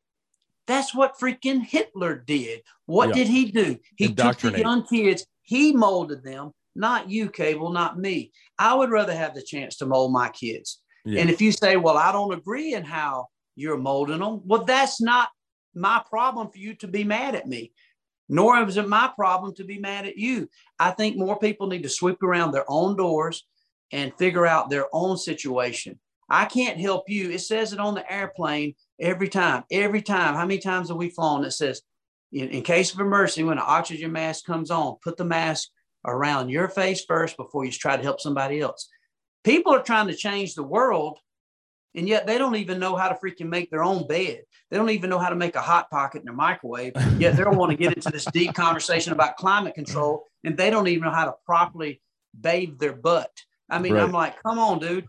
That's what freaking Hitler did. What Yeah. did he do? He took the young kids, he molded them, not you, Cable, not me. I would rather have the chance to mold my kids. Yeah. And if you say, well, I don't agree in how you're molding them, well, that's not my problem for you to be mad at me, nor is it my problem to be mad at you. I think more people need to sweep around their own doors and figure out their own situation. I can't help you. It says it on the airplane every time, every time. How many times have we flown? It says, in, in case of emergency, when an oxygen mask comes on, put the mask around your face first before you try to help somebody else. People are trying to change the world, and yet they don't even know how to freaking make their own bed. They don't even know how to make a hot pocket in their microwave. Yet they don't want to get into this deep conversation about climate control, and they don't even know how to properly bathe their butt. I mean, Right. I'm like, come on, dude,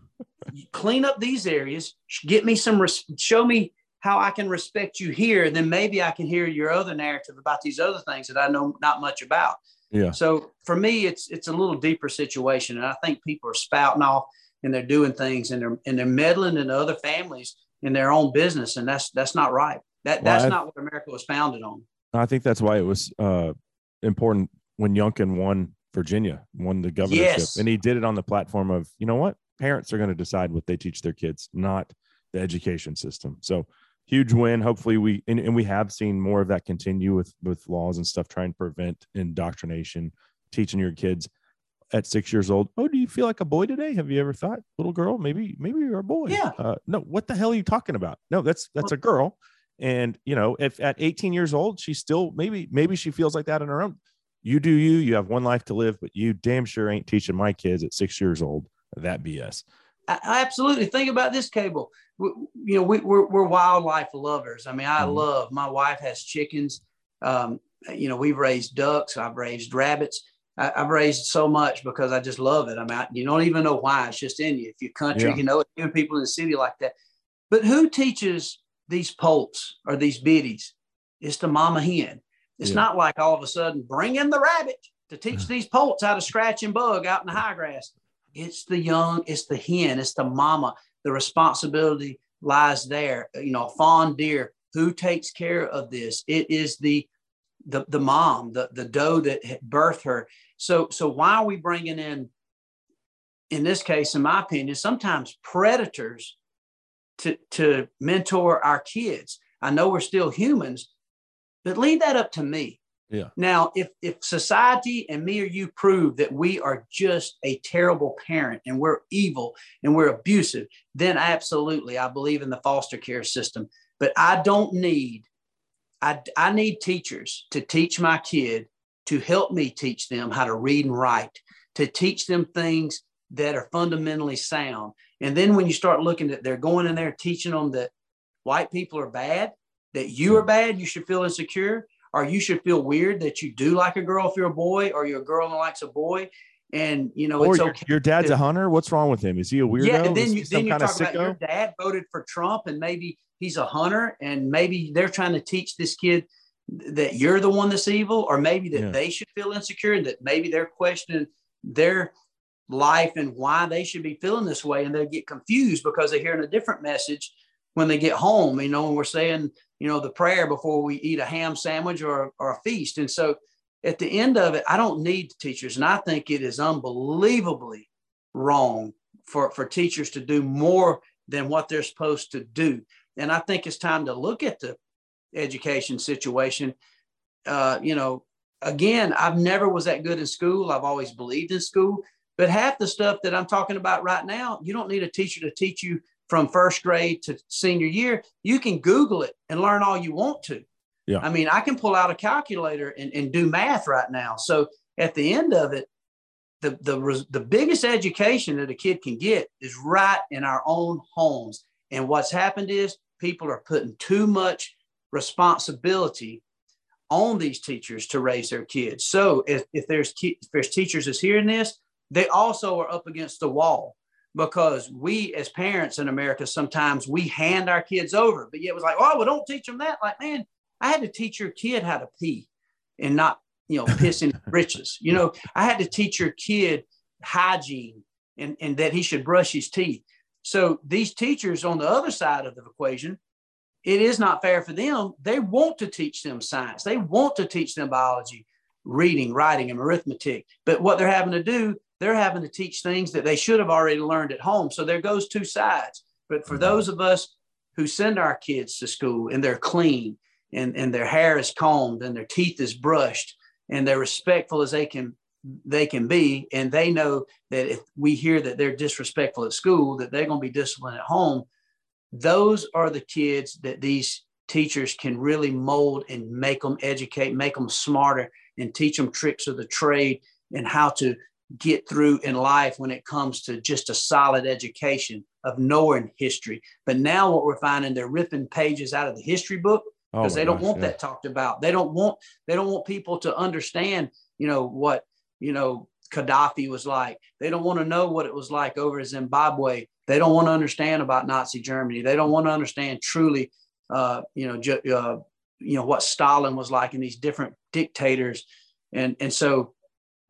clean up these areas. Get me some. Res- show me how I can respect you here. Then maybe I can hear your other narrative about these other things that I know not much about. Yeah. So for me, it's it's a little deeper situation, and I think people are spouting off and they're doing things and they're and they're meddling in other families in their own business, and that's that's not right. That Well, that's I- not what America was founded on. I think that's why it was uh, important when Youngkin won Virginia, won the governorship, Yes. and he did it on the platform of you know what parents are going to decide what they teach their kids, not the education system. So huge win. Hopefully we and, and we have seen more of that continue with with laws and stuff trying to prevent indoctrination, teaching your kids at six years old. Oh, do you feel like a boy today? Have you ever thought, little girl, maybe maybe you're a boy? Yeah. Uh, no, what the hell are you talking about? No, that's that's a girl. And you know, if at 18 years old, she still maybe maybe she feels like that on her own. You do you. You have one life to live, but you damn sure ain't teaching my kids at six years old that BS. Absolutely think about this cable. We, you know, we, we're, we're wildlife lovers. I mean, I Mhm. love. My wife has chickens. Um, you know, we've raised ducks. I've raised rabbits. I, I've raised so much because I just love it. i'm out you don't even know why. It's just in you. If you're country, Yeah. you know. Even people in the city like that. But who teaches these poults or these biddies? It's the mama hen. It's Yeah. not like all of a sudden bring in the rabbit to teach these poults how to scratch and bug out in the high grass. It's the young, it's the hen, it's the mama. The responsibility lies there. You know, fawn deer, who takes care of this? It is the the the mom, the the doe that birthed her. So so why are we bringing in? In this case, in my opinion, sometimes predators to to mentor our kids. I know we're still humans, but leave that up to me. Yeah. Now, if if society and me or you prove that we are just a terrible parent and we're evil and we're abusive, then absolutely I believe in the foster care system. But I don't need I, I need teachers to teach my kid to help me teach them how to read and write, to teach them things that are fundamentally sound. And then when you start looking at they're going in there teaching them that white people are bad, that you are mm. bad, you should feel insecure, or you should feel weird that you do like a girl if you're a boy, or you're a girl and likes a boy. And you know, Or it's your, okay. your dad's to- a hunter. What's wrong with him? Is he a weirdo? Yeah, and then you then you talk about your dad voted for Trump, and maybe he's a hunter, and maybe they're trying to teach this kid that you're the one that's evil, or maybe that Yeah. they should feel insecure, and that maybe they're questioning their life and why they should be feeling this way, and they get confused because they're hearing a different message when they get home. You know, when we're saying you know the prayer before we eat a ham sandwich or or a feast, and so at the end of it, I don't need teachers, and I think it is unbelievably wrong for for teachers to do more than what they're supposed to do. And I think it's time to look at the education situation. Uh, you know, again, I've never was that good in school. I've always believed in school, but half the stuff that I'm talking about right now, you don't need a teacher to teach you from first grade to senior year. You can Google it and learn all you want to. Yeah. I mean, I can pull out a calculator and, and do math right now. So at the end of it, the, the, the biggest education that a kid can get is right in our own homes. And what's happened is people are putting too much responsibility on these teachers to raise their kids. So if, if there's if there's teachers that's hearing this, they also are up against the wall because we as parents in America sometimes we hand our kids over, but yet it was like, oh, well, don't teach them that. Like, man, I had to teach your kid how to pee and not, you know, piss in britches. You know, I had to teach your kid hygiene and, and that he should brush his teeth. So these teachers on the other side of the equation, it is not fair for them. They want to teach them science. They want to teach them biology, reading, writing, and arithmetic. But what they're having to do, they're having to teach things that they should have already learned at home. So there goes two sides. But for mm-hmm. those of us who send our kids to school and they're clean and, and their hair is combed and their teeth is brushed and they're respectful as they can they can be and they know that if we hear that they're disrespectful at school that they're going to be disciplined at home those are the kids that these teachers can really mold and make them educate make them smarter and teach them tricks of the trade and how to get through in life when it comes to just a solid education of knowing history but now what we're finding they're ripping pages out of the history book Oh because my they don't gosh, want yeah. that talked about. They don't want they don't want people to understand, you know, what you know Gaddafi was like. They don't want to know what it was like over in Zimbabwe. They don't want to understand about Nazi Germany. They don't want to understand truly, uh, you know, ju- uh, you know what Stalin was like and these different dictators, and and so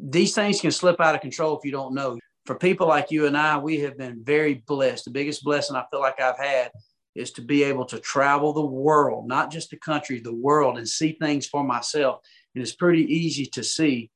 these things can slip out of control if you don't know. For people like you and I, we have been very blessed. The biggest blessing I feel like I've had is to be able to travel the world, not just the country, the world, and see things for myself. And it's pretty easy to see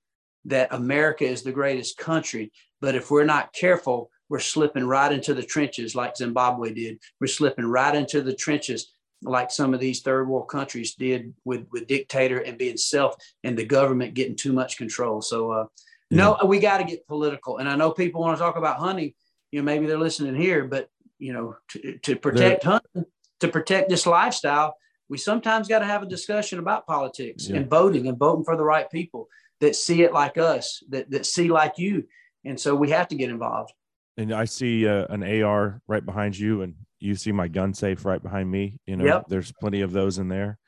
that America is the greatest country. But if we're not careful, we're slipping right into the trenches like Zimbabwe did. We're slipping right into the trenches like some of these third world countries did with, with dictator and being self and the government getting too much control. So, uh, no, we got to get political. And I know people want to talk about hunting. You know, maybe they're listening here, but you know, to, to protect hunting, to protect this lifestyle, we sometimes got to have a discussion about politics Yeah. and voting and voting for the right people that see it like us, that, that see like you. And so we have to get involved. And I see uh, an AR right behind you, and you see my gun safe right behind me. You know, Yep. there's plenty of those in there.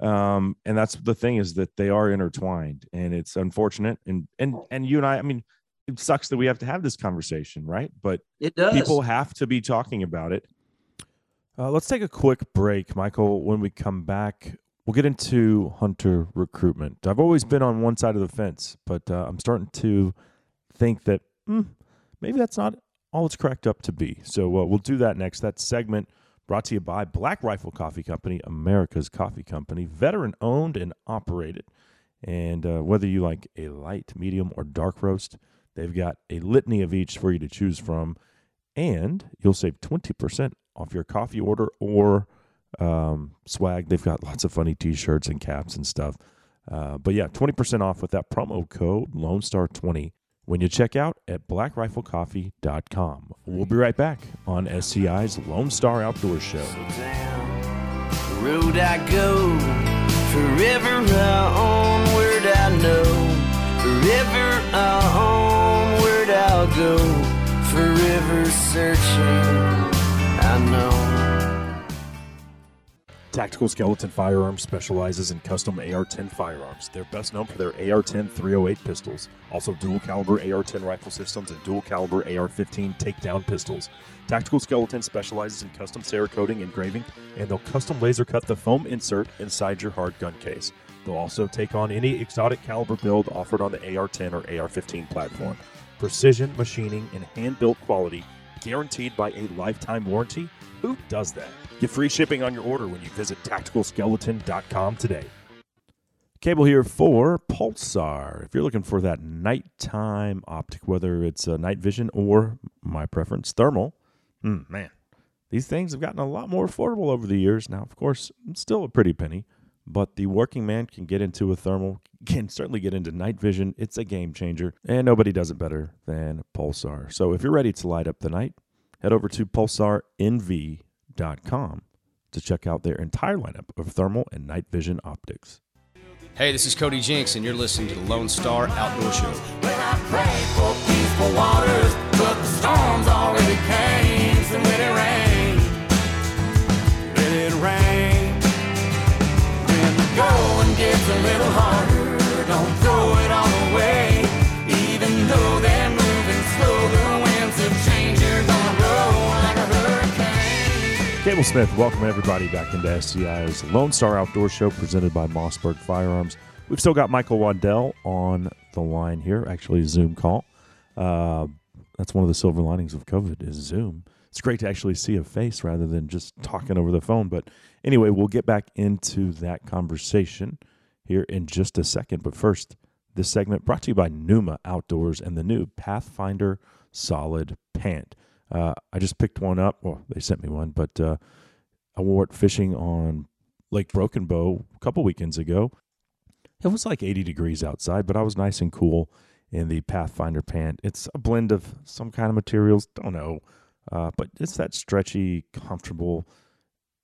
Um, and that's the thing is that they are intertwined, and it's unfortunate. And and and you and I, I mean, it sucks that we have to have this conversation, right? But It does. people have to be talking about it. Uh, let's take a quick break, Michael. When we come back, we'll get into hunter recruitment. I've always been on one side of the fence, but uh, I'm starting to think that hmm, maybe that's not all it's cracked up to be. So uh, we'll do that next. That segment brought to you by Black Rifle Coffee Company, America's coffee company, veteran owned and operated. And uh, whether you like a light, medium, or dark roast, they've got a litany of each for you to choose from. And you'll save 20% off your coffee order or um, swag. They've got lots of funny t shirts and caps and stuff. Uh, but yeah, 20% off with that promo code Lone Star 20 when you check out at blackriflecoffee.com. We'll be right back on SCI's Lone Star Outdoor Show. road I go, forever onward I know, forever uh, onward I'll go, forever searching Tactical Skeleton Firearms specializes in custom AR 10 firearms. They're best known for their AR 10 308 pistols, also dual caliber AR 10 rifle systems, and dual caliber AR 15 takedown pistols. Tactical Skeleton specializes in custom Cerakoting engraving, and they'll custom laser cut the foam insert inside your hard gun case. They'll also take on any exotic caliber build offered on the AR 10 or AR 15 platform. Precision machining and hand built quality, guaranteed by a lifetime warranty. Who does that? Get free shipping on your order when you visit tacticalskeleton.com today. Cable here for Pulsar. If you're looking for that nighttime optic, whether it's uh, night vision or my preference, thermal, hmm, man, these things have gotten a lot more affordable over the years. Now, of course, still a pretty penny, but the working man can get into a thermal, can certainly get into night vision. It's a game changer, and nobody does it better than Pulsar. So if you're ready to light up the night, head over to pulsarnv.com to check out their entire lineup of thermal and night vision optics. Hey, this is Cody Jinks, and you're listening to the Lone Star Outdoor Show. When I pray for peaceful waters, but the storms already came. So let it rain, let it rain. When Cable Smith, welcome everybody back into SCI's Lone Star Outdoor Show presented by Mossberg Firearms. We've still got Michael Waddell on the line here, actually Zoom call. Uh, that's one of the silver linings of COVID is Zoom. it's great to actually see a face rather than just talking over the phone. But anyway, we'll get back into that conversation here in just a second. But first, this segment brought to you by Numa Outdoors and the new Pathfinder Solid Pant. Uh, I just picked one up. Well, they sent me one, but uh, I wore it fishing on Lake Broken Bow a couple weekends ago. It was like 80 degrees outside, but I was nice and cool in the Pathfinder pant. It's a blend of some kind of materials, don't know, uh, but it's that stretchy, comfortable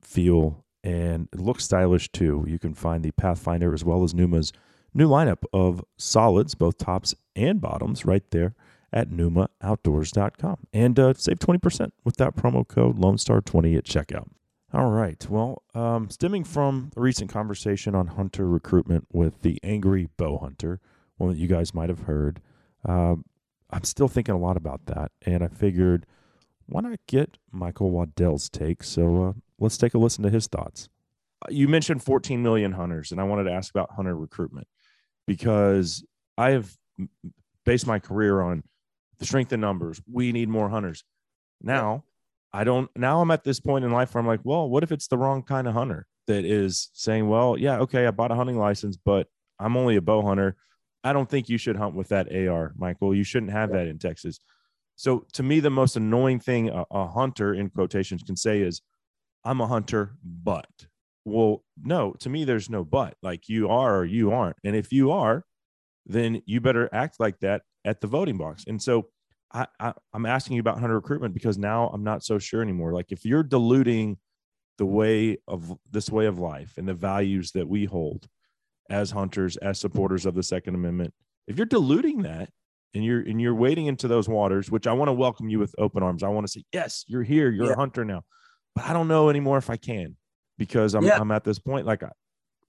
feel, and it looks stylish too. You can find the Pathfinder as well as Numa's new lineup of solids, both tops and bottoms, right there at NumaOutdoors.com. And uh, save 20% with that promo code LoneStar20 at checkout. All right. Well, um, stemming from a recent conversation on hunter recruitment with the Angry Bow Hunter, one that you guys might have heard, um, I'm still thinking a lot about that. And I figured, why not get Michael Waddell's take? So uh, let's take a listen to his thoughts. Uh, You mentioned 14 million hunters, and I wanted to ask about hunter recruitment because I have based my career on the strength in numbers. We need more hunters. Now, I don't, now I'm at this point in life where I'm like, well, what if it's the wrong kind of hunter that is saying, well, yeah, okay, I bought a hunting license, but I'm only a bow hunter. I don't think you should hunt with that AR, Michael. You shouldn't have that in Texas. So to me, the most annoying thing a, a hunter in quotations can say is, I'm a hunter, but well, no, to me, there's no but. Like you are or you aren't. And if you are, then you better act like that at the voting box. And so I, I I'm asking you about hunter recruitment because now I'm not so sure anymore. Like if you're diluting the way of this way of life and the values that we hold as hunters, as supporters of the Second Amendment, if you're diluting that and you're and you're wading into those waters, which I want to welcome you with open arms. I want to say, yes, you're here, you're Yeah. a hunter now. But I don't know anymore if I can because I'm Yeah. I'm at this point. Like I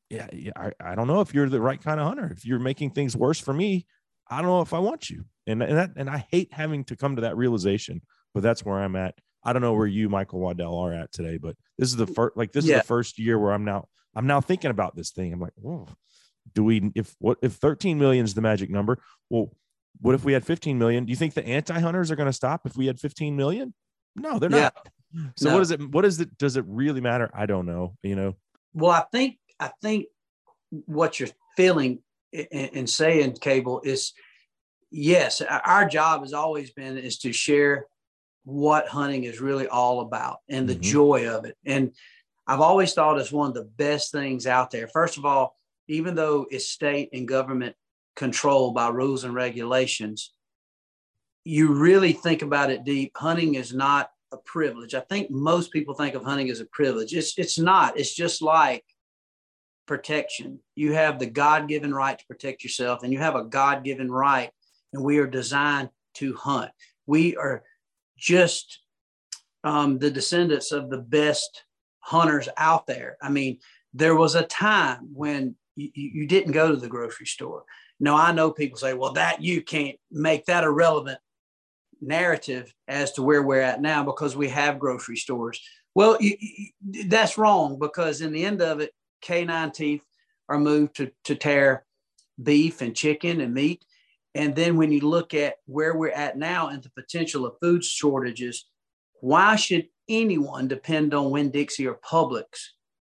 yeah, yeah I, I don't know if you're the right kind of hunter. If you're making things worse for me, I don't know if I want you. And and that and I hate having to come to that realization, but that's where I'm at. I don't know where you, Michael Waddell, are at today, but this is the first like this Yeah. is the first year where I'm now I'm now thinking about this thing. I'm like, whoa, do we if what if 13 million is the magic number? Well, what if we had 15 million? Do you think the anti-hunters are going to stop if we had 15 million? No, they're Yeah. not. So No. what is it? What is it? Does it really matter? I don't know. You know, Well, I think I think what you're feeling and, saying, Cable, is yes, our- job has always been is to share what hunting is really all about and the Mhm. joy of it. And I've always thought it's one of the best things out there. First of all, even though it's state and government controlled by rules and regulations, you really think about it deep. Hunting is not a privilege. I think most people think of hunting as a privilege. It's it's not. It's just like protection. You have the God-given right to protect yourself, and you have a God-given right, and we are designed to hunt. We are just um, the descendants of the best hunters out there. I mean, there was a time when you, you you didn't go to the grocery store. Now I know people say, "Well, that you can't make that a relevant narrative as to where we're at now because we have grocery stores." Well, you, you- that's wrong because in the end of it, canine teeth are moved to, to tear beef and chicken and meat. And then when you look at where we're at now and the potential of food shortages, why should anyone depend on Winn Dixie or Publix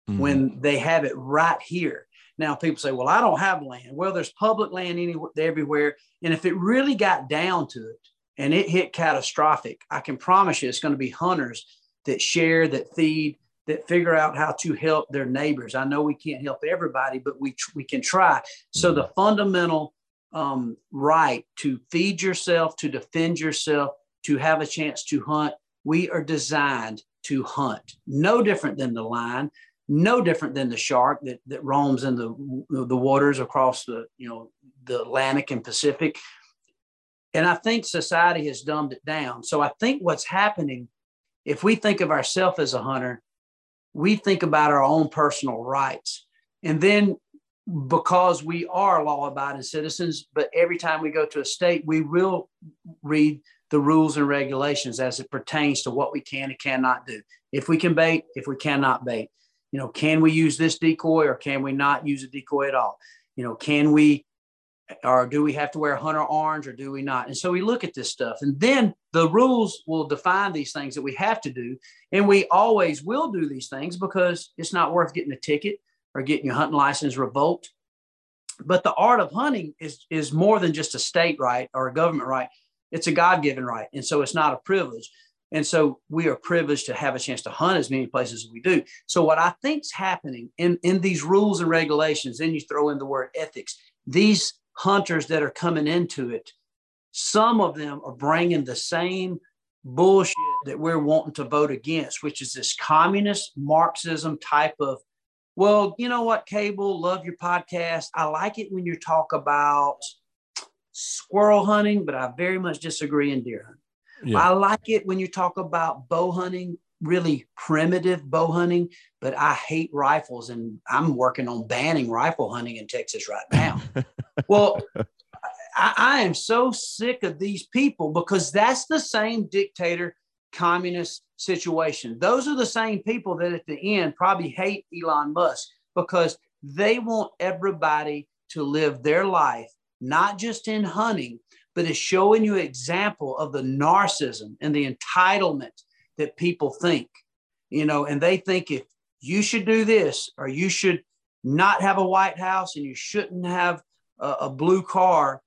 Mm-hmm. when they have it right here? Now people say, "Well, I don't have land." Well, there's public land anywhere, everywhere, and if it really got down to it and it hit catastrophic, I can promise you, it's going to be hunters that share, that feed, that figure out how to help their neighbors. I know we can't help everybody, but we we can try. So the fundamental um, right to feed yourself, to defend yourself, to have a chance to hunt, we are designed to hunt. No different than the lion, no different than the shark that, that roams in the the waters across the you know the Atlantic and Pacific. And I think society has dumbed it down. So I think what's happening, if we think of ourselves as a hunter, we think about our own personal rights. And then because we are law abiding citizens, but every time we go to a state, we will read the rules and regulations as it pertains to what we can and cannot do. If we can bait, if we cannot bait, you know, can we use this decoy or can we not use a decoy at all? You know, can we or do we have to wear hunter orange or do we not? And so we look at this stuff and then the rules will define these things that we have to do. And we always will do these things because it's not worth getting a ticket or getting your hunting license revoked. But the art of hunting is, is more than just a state right or a government right. It's a God given right. And so it's not a privilege. And so we are privileged to have a chance to hunt as many places as we do. So what I think's happening in, in these rules and regulations, then you throw in the word ethics, these hunters that are coming into it, some of them are bringing the same bullshit that we're wanting to vote against, which is this communist Marxism type of, well, you know what, Cable, love your podcast. I like it when you talk about squirrel hunting, but I very much disagree in deer hunting. Yeah. I like it when you talk about bow hunting, really primitive bow hunting, but I hate rifles and I'm working on banning rifle hunting in Texas right now. well, I, I, am so sick of these people because that's the same dictator communist situation. Those are the same people that at the end probably hate Elon Musk because they want everybody to live their life, not just in hunting, but is showing you an example of the narcissism and the entitlement that people think, you know, and they think if you should do this or you should not have a White House and you shouldn't have a, a blue car.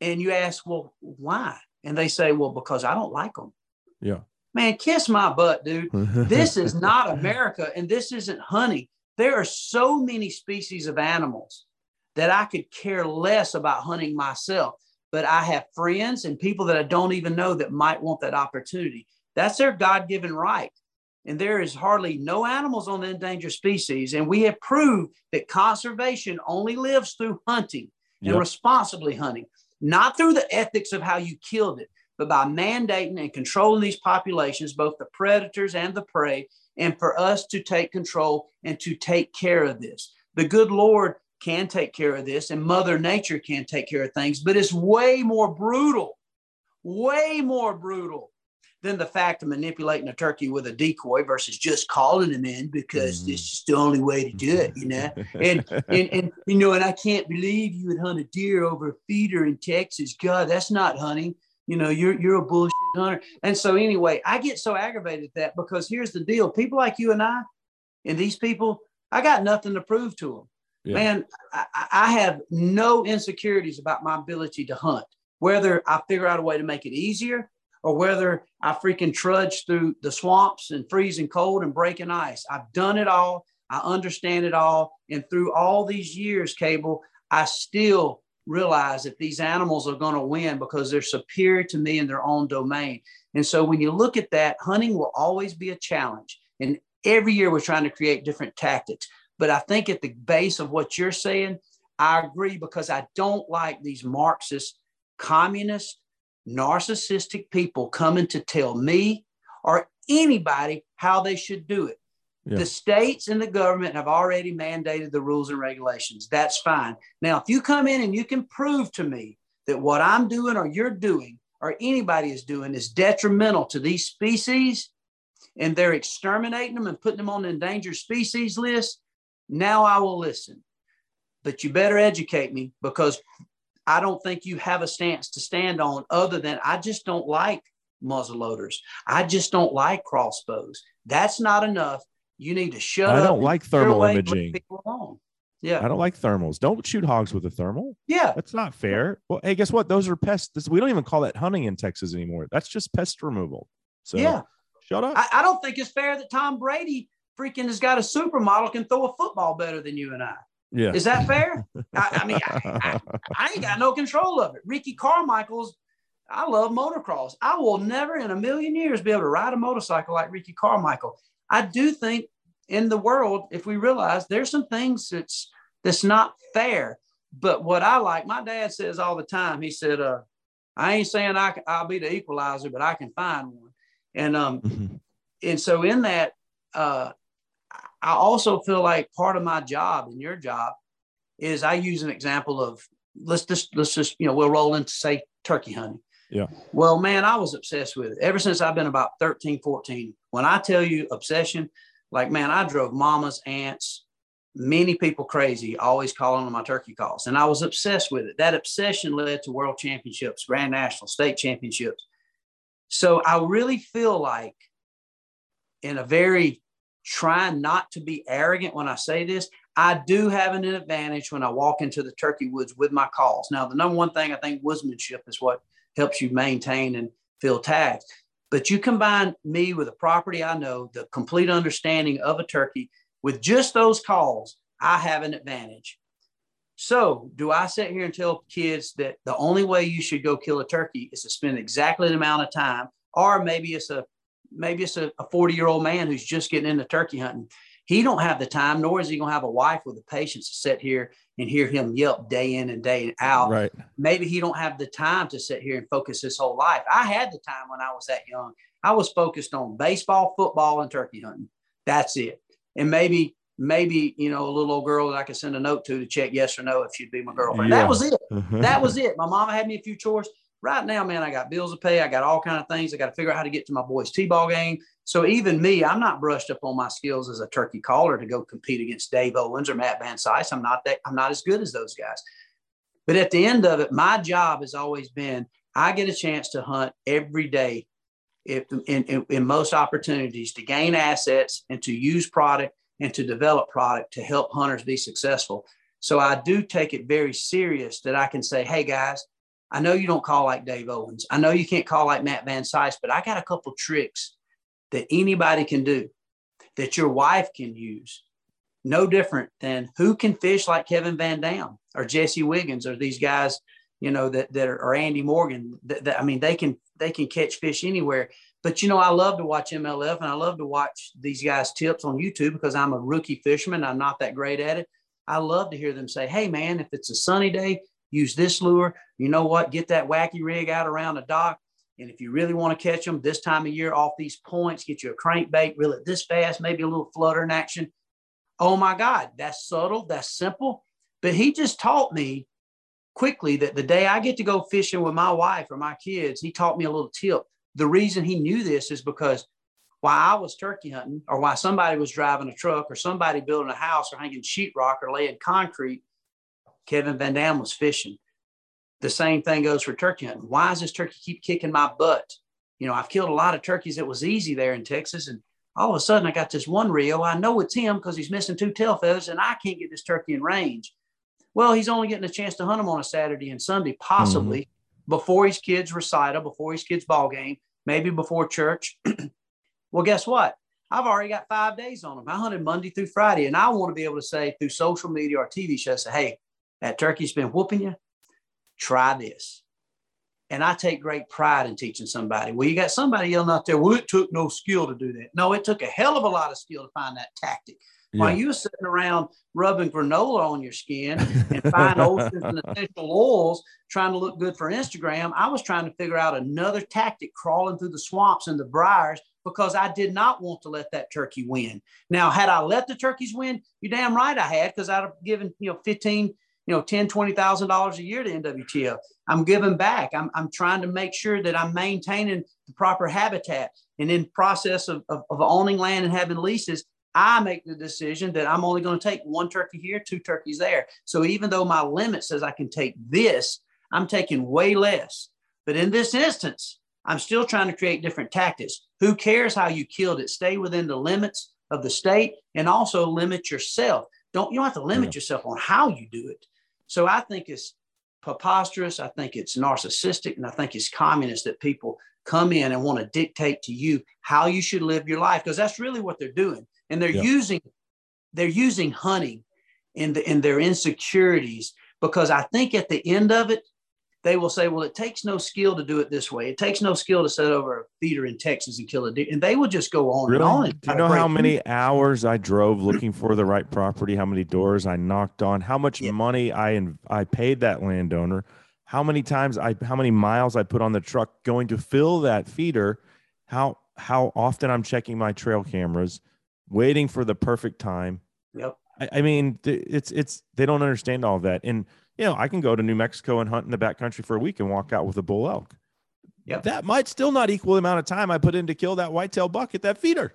And you ask, well, why? And they say, well, because I don't like them. Yeah. Man, kiss my butt, dude. this is not America and this isn't hunting. There are so many species of animals that I could care less about hunting myself but I have friends and people that I don't even know that might want that opportunity. That's their God given right. And there is hardly no animals on the endangered species. And we have proved that conservation only lives through hunting and yep. responsibly hunting, not through the ethics of how you killed it, but by mandating and controlling these populations, both the predators and the prey, and for us to take control and to take care of this. The good Lord can take care of this and Mother Nature can take care of things, but it's way more brutal, way more brutal than the fact of manipulating a turkey with a decoy versus just calling them in because mm-hmm. this is the only way to do it, you know. and, and and you know, and I can't believe you would hunt a deer over a feeder in Texas. God, that's not hunting. You know, you're you're a bullshit hunter. And so anyway, I get so aggravated at that because here's the deal: people like you and I, and these people, I got nothing to prove to them. Yeah. Man, I, I have no insecurities about my ability to hunt, whether I figure out a way to make it easier or whether I freaking trudge through the swamps and freezing cold and breaking ice. I've done it all. I understand it all. And through all these years, Cable, I still realize that these animals are going to win because they're superior to me in their own domain. And so when you look at that, hunting will always be a challenge. And every year we're trying to create different tactics. But I think at the base of what you're saying, I agree because I don't like these Marxist, communist, narcissistic people coming to tell me or anybody how they should do it. Yeah. The states and the government have already mandated the rules and regulations. That's fine. Now, if you come in and you can prove to me that what I'm doing or you're doing or anybody is doing is detrimental to these species and they're exterminating them and putting them on the endangered species list, now I will listen. But you better educate me because I don't think you have a stance to stand on other than I just don't like muzzle loaders. I just don't like crossbows. That's not enough. You need to shut I up. I don't like thermal imaging. Yeah. I don't like thermals. Don't shoot hogs with a thermal. Yeah. That's not fair. Well, hey, guess what? Those are pests. We don't even call that hunting in Texas anymore. That's just pest removal. So yeah. Shut up. I, I don't think it's fair that Tom Brady freaking has got a supermodel can throw a football better than you and I. Yeah. Is that fair? I, I, mean, I, I, I, ain't got no control of it. Ricky Carmichael's, I love motocross. I will never in a million years be able to ride a motorcycle like Ricky Carmichael. I do think in the world, if we realize there's some things that's that's not fair. But what I like, my dad says all the time, he said, uh, I ain't saying I, I'll be the equalizer, but I can find one. And um, mm-hmm. and so in that, uh, I also feel like part of my job and your job is I use an example of let's just let's just you know we'll roll into say turkey hunting. Yeah. Well, man, I was obsessed with it ever since I've been about 13, 14. When I tell you obsession, like man, I drove mamas, aunts, many people crazy, always calling on my turkey calls. And I was obsessed with it. That obsession led to world championships, grand national, state championships. So I really feel like, in a very trying not to be arrogant when I say this, I do have an advantage when I walk into the turkey woods with my calls. Now, the number one thing I think woodsmanship is what helps you maintain and fill tags. But you combine me with a property I know, the complete understanding of a turkey, with just those calls, I have an advantage. So, do I sit here and tell kids that the only way you should go kill a turkey is to spend exactly the amount of time, or maybe it's a maybe it's a 40 year old man who's just getting into turkey hunting. He don't have the time, nor is he going to have a wife with the patience to sit here and hear him yelp day in and day out. Right. Maybe he don't have the time to sit here and focus his whole life. I had the time when I was that young. I was focused on baseball, football, and turkey hunting. That's it and maybe maybe you know a little old girl that I could send a note to to check yes or no if she'd be my girlfriend. Yeah. That was it. Mm-hmm. that was it. My mama had me a few chores. Right now, man, I got bills to pay. I got all kind of things. I got to figure out how to get to my boys' t-ball game. So even me, I'm not brushed up on my skills as a turkey caller to go compete against Dave Owens or Matt Van Cise. I'm not that. I'm not as good as those guys. But at the end of it, my job has always been I get a chance to hunt every day in, in, in most opportunities to gain assets and to use product and to develop product to help hunters be successful. So I do take it very serious that I can say, hey guys, I know you don't call like Dave Owens. I know you can't call like Matt Van Cise, but I got a couple tricks that anybody can do that your wife can use. No different than who can fish like Kevin Van Dam or Jesse Wiggins or these guys, you know, that, that are, or Andy Morgan. That, that, I mean, they can they can catch fish anywhere. But you know, I love to watch MLF and I love to watch these guys' tips on YouTube because I'm a rookie fisherman. I'm not that great at it. I love to hear them say, "Hey, man, if it's a sunny day, use this lure. You know what? Get that wacky rig out around the dock." And if you really want to catch them this time of year off these points, get you a crankbait, reel it this fast, maybe a little flutter in action. Oh my God, that's subtle, that's simple. But he just taught me quickly that the day I get to go fishing with my wife or my kids, he taught me a little tip the reason he knew this is because while I was turkey hunting, or while somebody was driving a truck, or somebody building a house, or hanging sheetrock, or laying concrete, Kevin Van Dam was fishing. The same thing goes for turkey hunting. Why does this turkey keep kicking my butt? You know, I've killed a lot of turkeys. It was easy there in Texas, and all of a sudden I got this one reel. I know it's him because he's missing two tail feathers, and I can't get this turkey in range. Well, he's only getting a chance to hunt him on a Saturday and Sunday, possibly. Mm-hmm before his kids' recital, before his kids' ball game, maybe before church. well, guess what? I've already got five days on them. I hunted Monday through Friday, and I want to be able to say through social media or TV shows, say, hey, that turkey's been whooping you. Try this. And I take great pride in teaching somebody. Well, you got somebody yelling out there, well, it took no skill to do that. No, it took a hell of a lot of skill to find that tactic. Yeah. While you were sitting around rubbing granola on your skin and fine oceans and essential oils, trying to look good for Instagram, I was trying to figure out another tactic crawling through the swamps and the briars because I did not want to let that turkey win. Now, had I let the turkeys win, you're damn right I had, because I'd have given, you know, 15, you know, 10, $20,000 a year to NWTF. I'm giving back. I'm, I'm trying to make sure that I'm maintaining the proper habitat. And in process of, of, of owning land and having leases, I make the decision that I'm only going to take one turkey here, two turkeys there. So even though my limit says I can take this, I'm taking way less. But in this instance, I'm still trying to create different tactics. Who cares how you killed it? Stay within the limits of the state and also limit yourself. Don't you don't have to limit yeah. yourself on how you do it. So I think it's preposterous. I think it's narcissistic, and I think it's communist that people come in and want to dictate to you how you should live your life because that's really what they're doing and they're yep. using they're using hunting in the in their insecurities because I think at the end of it they will say, well, it takes no skill to do it this way. It takes no skill to set over a feeder in Texas and kill a deer. And they will just go on really? and on. do you know how many hours I drove looking for the right property? How many doors I knocked on? How much yeah. money I I paid that landowner? How many times I how many miles I put on the truck going to fill that feeder? How how often I'm checking my trail cameras? waiting for the perfect time. Yep. I, I mean, it's it's they don't understand all that. And you know, I can go to New Mexico and hunt in the backcountry for a week and walk out with a bull elk. Yep. That might still not equal the amount of time I put in to kill that whitetail buck at that feeder.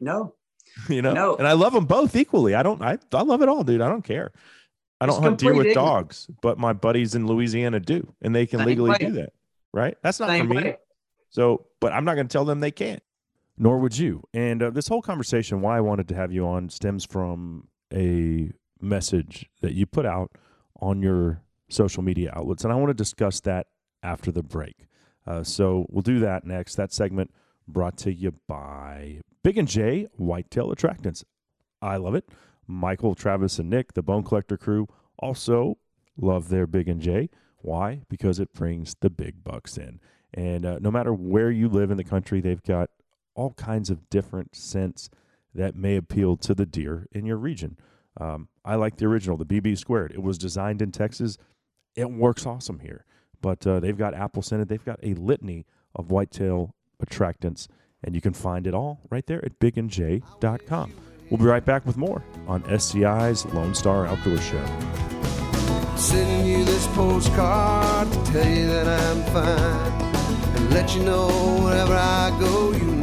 No. you know. No. And I love them both equally. I don't. I I love it all, dude. I don't care. I don't hunt deer with ignorance. dogs, but my buddies in Louisiana do, and they can Same legally way. do that. Right? That's not Same for me. way. So, but I'm not going to tell them they can't. Nor would you. And uh, this whole conversation, why I wanted to have you on, stems from a message that you put out on your social media outlets, and I want to discuss that after the break. Uh, so we'll do that next. That segment brought to you by Big and J Whitetail Attractants. I love it. Michael, Travis, and Nick, the Bone Collector crew, also love their Big and J. Why? Because it brings the big bucks in. And uh, no matter where you live in the country, they've got all kinds of different scents that may appeal to the deer in your region. Um, I like the original, the BB squared. It was designed in Texas. It works awesome here. But uh, they've got apple scented. They've got a litany of whitetail attractants, and you can find it all right there at bigandj.com. We'll be right back with more on SCI's Lone Star Outdoor Show. Sending you this postcard to tell you that I'm fine. And let you know wherever I go, you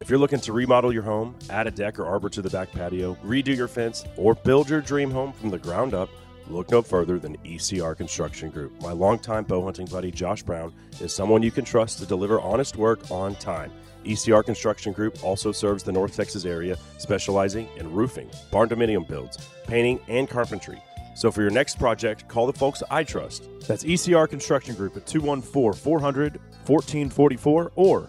If you're looking to remodel your home, add a deck or arbor to the back patio, redo your fence, or build your dream home from the ground up, look no further than ECR Construction Group. My longtime bow hunting buddy Josh Brown is someone you can trust to deliver honest work on time. ECR Construction Group also serves the North Texas area, specializing in roofing, barn dominium builds, painting, and carpentry. So for your next project, call the folks I trust. That's ECR Construction Group at 214 400 1444 or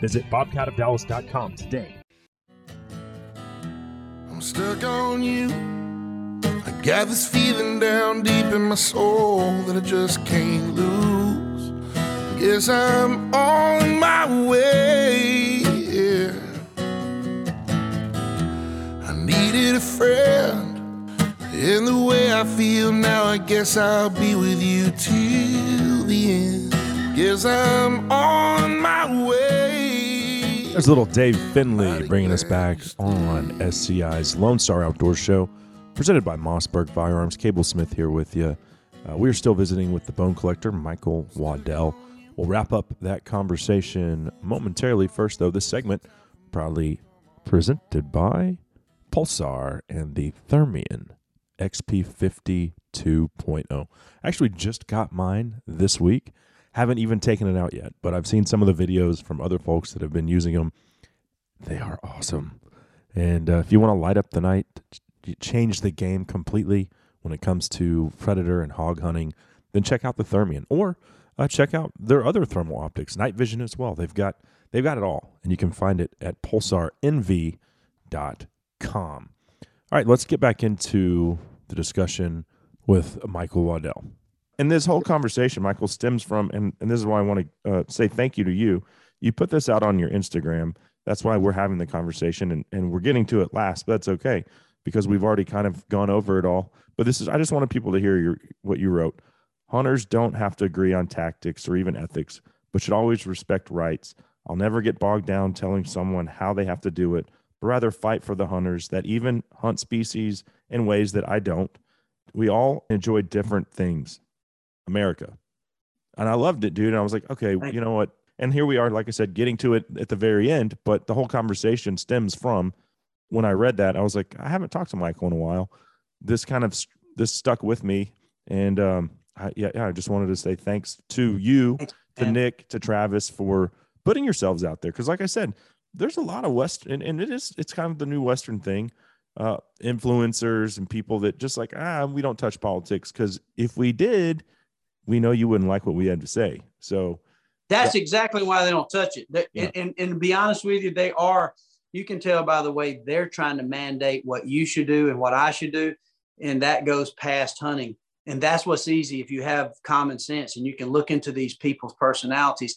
Visit bobcatofdallas.com today. I'm stuck on you. I got this feeling down deep in my soul that I just can't lose. Guess I'm on my way. Yeah. I needed a friend. In the way I feel now, I guess I'll be with you till the end. Guess I'm on my way. There's little Dave Finley bringing us back on SCI's Lone Star Outdoor Show, presented by Mossberg Firearms. Cable Smith here with you. Uh, we are still visiting with the bone collector, Michael Waddell. We'll wrap up that conversation momentarily. First, though, this segment proudly presented by Pulsar and the Thermion XP50 2.0. I actually just got mine this week. Haven't even taken it out yet, but I've seen some of the videos from other folks that have been using them. They are awesome. And uh, if you want to light up the night, change the game completely when it comes to predator and hog hunting, then check out the Thermion or uh, check out their other thermal optics, night vision as well. They've got they've got it all, and you can find it at pulsarnv.com. All right, let's get back into the discussion with Michael Waddell. And this whole conversation, Michael, stems from, and, and this is why I want to uh, say thank you to you. You put this out on your Instagram. That's why we're having the conversation, and, and we're getting to it last, but that's okay because we've already kind of gone over it all. But this is, I just wanted people to hear your, what you wrote. Hunters don't have to agree on tactics or even ethics, but should always respect rights. I'll never get bogged down telling someone how they have to do it, but rather fight for the hunters that even hunt species in ways that I don't. We all enjoy different things. America. And I loved it, dude. And I was like, okay, you know what? And here we are, like I said, getting to it at the very end. But the whole conversation stems from when I read that. I was like, I haven't talked to Michael in a while. This kind of this stuck with me, and um, I, yeah, yeah, I just wanted to say thanks to you, to. Nick, to Travis for putting yourselves out there. Because, like I said, there's a lot of Western, and, and it is it's kind of the new Western thing. Uh, influencers and people that just like ah, we don't touch politics because if we did, we know you wouldn't like what we had to say. So That's exactly why they don't touch it. They- Yeah. and, and, and to be honest with you, they are, you can tell by the way they're trying to mandate what you should do and what I should do. And that goes past hunting. And that's what's easy if you have common sense and you can look into these people's personalities.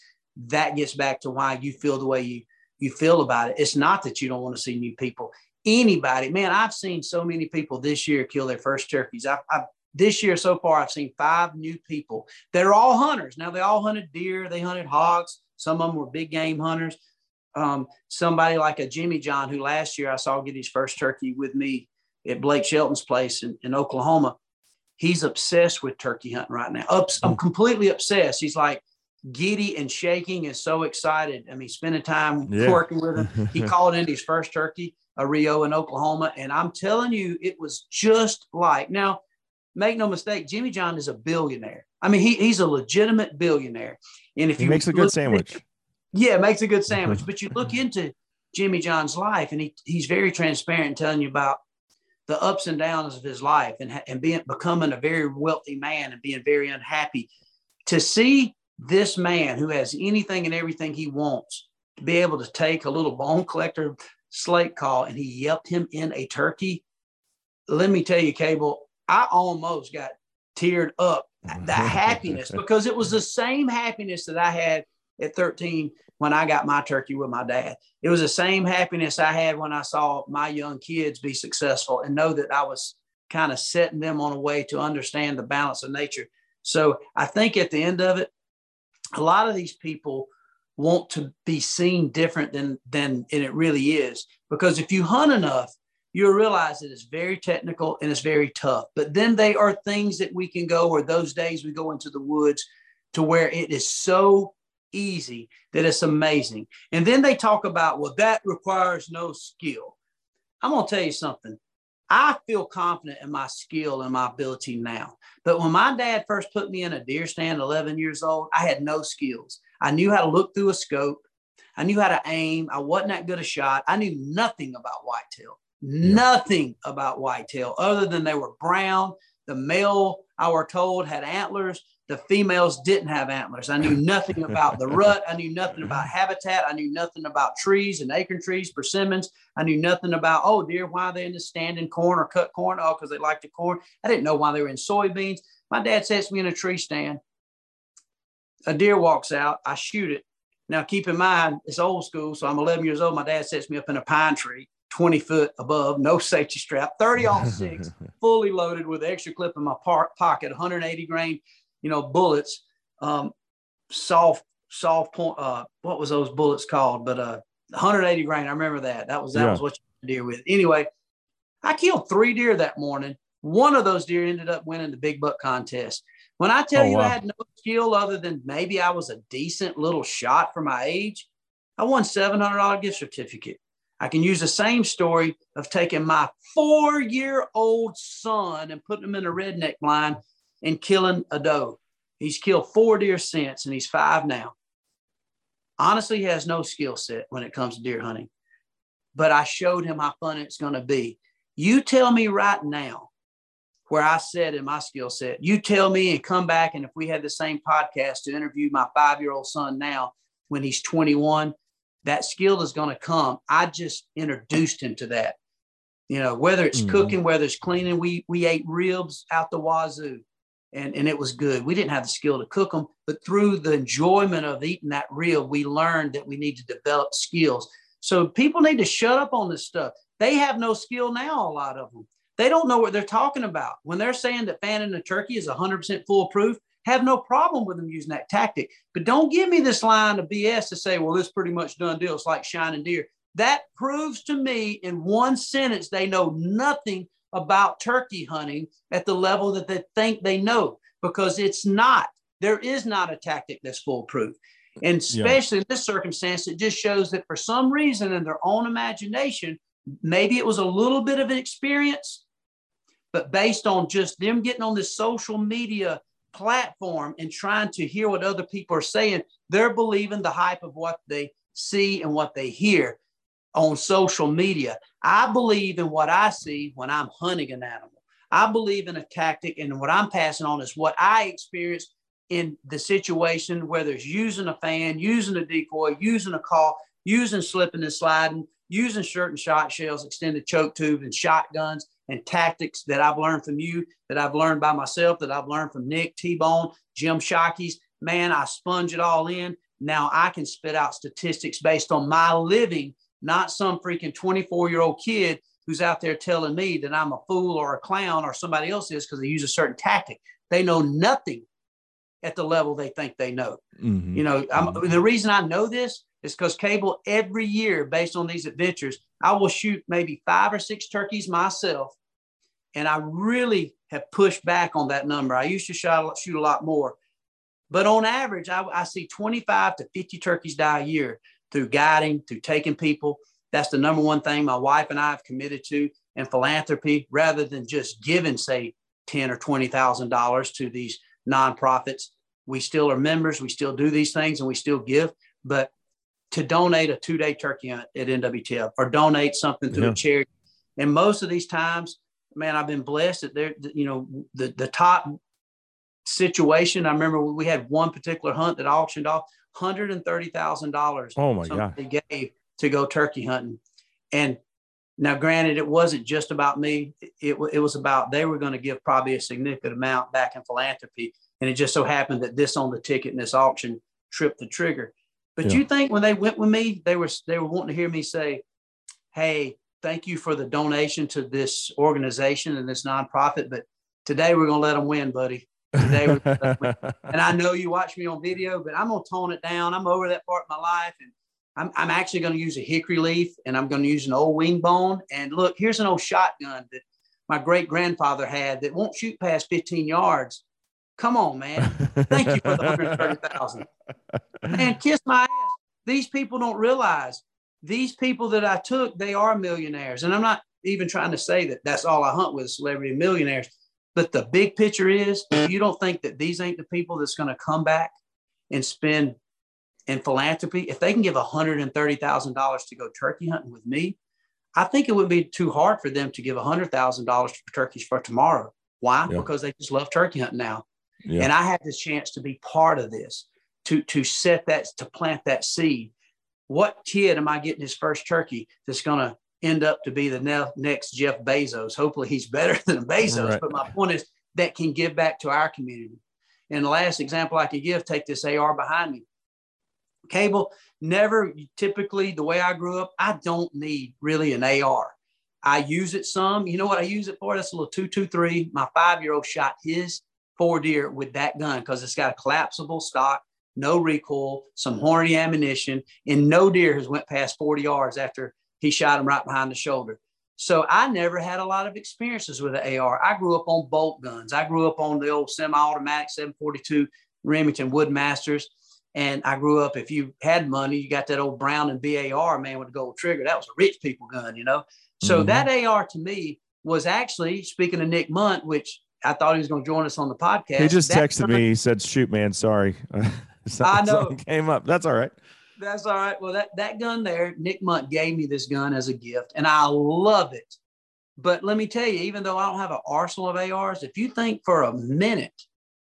that gets back to why you feel the way you you feel about it. It's not that you don't want to see new people. Anybody, man, I've seen so many people this year kill their first turkeys. I've, I've this year so far, I've seen five new people. They're all hunters. Now they all hunted deer, they hunted hogs. Some of them were big game hunters. Um, somebody like a Jimmy John, who last year I saw get his first turkey with me at Blake Shelton's place in, in Oklahoma. He's obsessed with turkey hunting right now. Ups, I'm completely obsessed. He's like giddy and shaking and so excited. I mean, spending time Yeah. working with him. He called in his first turkey, a Rio in Oklahoma. And I'm telling you, it was just like now, make no mistake, Jimmy John is a billionaire. I mean, he, he's a legitimate billionaire. And if He you makes a good sandwich. yeah, makes a good sandwich. But you look into Jimmy John's life, and he he's very transparent telling you about the ups and downs of his life, and and being becoming a very wealthy man and being very unhappy. To see this man who has anything and everything he wants to be able to take a little bone collector slate call, and he yelped him in a turkey. Let me tell you, Cable, I almost got teared up the happiness because it was the same happiness that I had at 13 when I got my turkey with my dad. It was the same happiness I had when I saw my young kids be successful and know that I was kind of setting them on a way to understand the balance of nature. So I think at the end of it, a lot of these people want to be seen different than than and it really is. Because if you hunt enough, you'll realize that it's very technical and it's very tough. But then they are things that we can go, or those days we go into the woods to where it is so easy that it's amazing. And then they talk about, well, that requires no skill. I'm going to tell you something. I feel confident in my skill and my ability now. But when my dad first put me in a deer stand, 11 years old, I had no skills. I knew how to look through a scope. I knew how to aim. I wasn't that good a shot. I knew nothing about whitetail, nothing about whitetail other than they were brown. The male, I were told, had antlers. The females didn't have antlers. I knew nothing about the rut. I knew nothing about habitat. I knew nothing about trees and acorn trees, persimmons. I knew nothing about, oh, dear, why are they in the stand in corn or cut corn? Oh, because they like the corn. I didn't know why they were in soybeans. My dad sets me in a tree stand. A deer walks out. I shoot it. Now, keep in mind, it's old school. So I'm 11 years old. My dad sets me up in a pine tree, 20 foot above, no safety strap, 30 off six, fully loaded with extra clip in my par- pocket, 180 grain, you know, bullets, um, soft, soft point. Uh, what was those bullets called? But uh, 180 grain. I remember that. That was that Yeah. was what you deer with. Anyway, I killed three deer that morning. One of those deer ended up winning the big buck contest. When I tell Oh, you wow. I had no skill other than maybe I was a decent little shot for my age, I won $700 gift certificate. I can use the same story of taking my four year old son and putting him in a redneck blind and killing a doe. He's killed four deer since and he's five now. Honestly, he has no skill set when it comes to deer hunting, but I showed him how fun it's going to be. You tell me right now where I said in my skill set, you tell me and come back. And if we had the same podcast to interview my five year old son now when he's 21, that skill is going to come. I just introduced him to that. You know, whether it's Mhm. cooking, whether it's cleaning, we we ate ribs out the wazoo, and and it was good. We didn't have the skill to cook them, but through the enjoyment of eating that rib, we learned that we need to develop skills. So people need to shut up on this stuff. They have no skill now. A lot of them. They don't know what they're talking about when they're saying that fanning a turkey is 100% foolproof. Have no problem with them using that tactic, but don't give me this line of BS to say, "Well, this pretty much done deal. It's like shining deer." That proves to me in one sentence they know nothing about turkey hunting at the level that they think they know because it's not. There is not a tactic that's foolproof. And especially in this circumstance, it just shows that for some reason in their own imagination, maybe it was a little bit of an experience, but based on just them getting on this social media platform and trying to hear what other people are saying, they're believing the hype of what they see and what they hear on social media. I believe in what I see when I'm hunting an animal. I believe in a tactic, and what I'm passing on is what I experienced in the situation, whether it's using a fan, using a decoy, using a call, using slipping and sliding, using shirt and shot shells, extended choke tubes, and shotguns and tactics that I've learned from you, that I've learned by myself, that I've learned from Nick T Bone, Jim Shockey's. Man, I sponge it all in. now I can spit out statistics based on my living, not some freaking 24 year old kid who's out there telling me that I'm a fool or a clown or somebody else is because they use a certain tactic. They know nothing at the level they think they know. Mhm. You know, I'm, the reason I know this is because cable every year, based on these adventures, I will shoot maybe five or six turkeys myself, and I really have pushed back on that number. I used to shoot a lot more, but on average, I, I see 25 to 50 turkeys die a year through guiding, through taking people. That's the number one thing my wife and I have committed to, and philanthropy, rather than just giving, say, ten or twenty thousand dollars to these nonprofits. We still are members. We still do these things, and we still give. But to donate a two-day turkey hunt at NWTF or donate something to Yeah. a charity, and most of these times, man, I've been blessed that they're, you know, the the top situation. I remember we had one particular hunt that auctioned off hundred and thirty thousand dollars. Oh my God. They gave to go turkey hunting, and now, granted, it wasn't just about me. It, it was about they were going to give probably a significant amount back in philanthropy, and it just so happened that this on the ticket in this auction tripped the trigger. But Yeah. you think when they went with me, they were they were wanting to hear me say, "Hey, thank you for the donation to this organization and this nonprofit, but today we're going to let them win, buddy." Today we're gonna let 'em win." and I know you watch me on video, but I'm gonna tone it down. I'm over that part of my life, and I'm, I'm actually gonna use a hickory leaf, and I'm gonna use an old wing bone. And look, here's an old shotgun that my great grandfather had that won't shoot past 15 yards. Come on, man. Thank you for the 130,000. Man, kiss my. These people don't realize these people that I took, they are millionaires. And I'm not even trying to say that that's all I hunt with celebrity millionaires. But the big picture is if you don't think that these ain't the people that's going to come back and spend in philanthropy, if they can give $130,000 to go turkey hunting with me, I think it would be too hard for them to give $100,000 for turkeys for tomorrow. Why? Yeah. Because they just love turkey hunting now. Yeah. And I had this chance to be part of this, to to set that, to plant that seed. What kid am I getting his first turkey that's going to end up to be the ne- next Jeff Bezos? Hopefully, he's better than Bezos. Right. But my point is that can give back to our community. And the last example I could give, take this AR behind me. Cable never typically the way I grew up, I don't need really an AR. I use it some. You know what I use it for? That's a little 223. My five year old shot his four deer with that gun because it's got a collapsible stock, no recoil, some Hornady ammunition, and no deer has went past 40 yards after he shot him right behind the shoulder. So I never had a lot of experiences with an AR. I grew up on bolt guns. I grew up on the old semi-automatic 742 Remington Woodmasters. And I grew up, if you had money, you got that old Browning BAR, man, with the gold trigger. That was a rich people gun, you know? So Mhm. that AR to me was actually, speaking of Nick Mundt, which I thought he was going to join us on the podcast. he just texted gun- me. He said, "Shoot, man, sorry." I know. Came up. That's all right. That's all right. Well, that, that gun there, Nick Mundt gave me this gun as a gift, and I love it. But let me tell you, even though I don't have an arsenal of ARs, if you think for a minute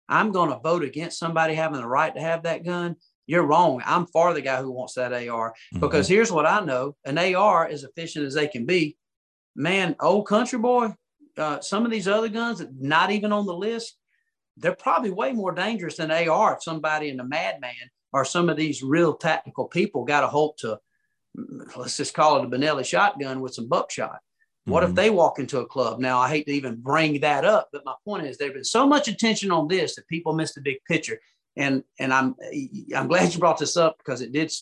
I'm going to vote against somebody having the right to have that gun, you're wrong. I'm for the guy who wants that AR because here's what I know an AR, as efficient as they can be, man, old country boy, uh, some of these other guns that not even on the list, they're probably way more dangerous than AR if somebody in the madman or some of these real tactical people got a hold to, let's just call it a Benelli shotgun with some buckshot. What if Mhm. they walk into a club? Now, I hate to even bring that up, but my point is there's been so much attention on this that people missed the big picture. And and I'm I'm glad you brought this up because it did.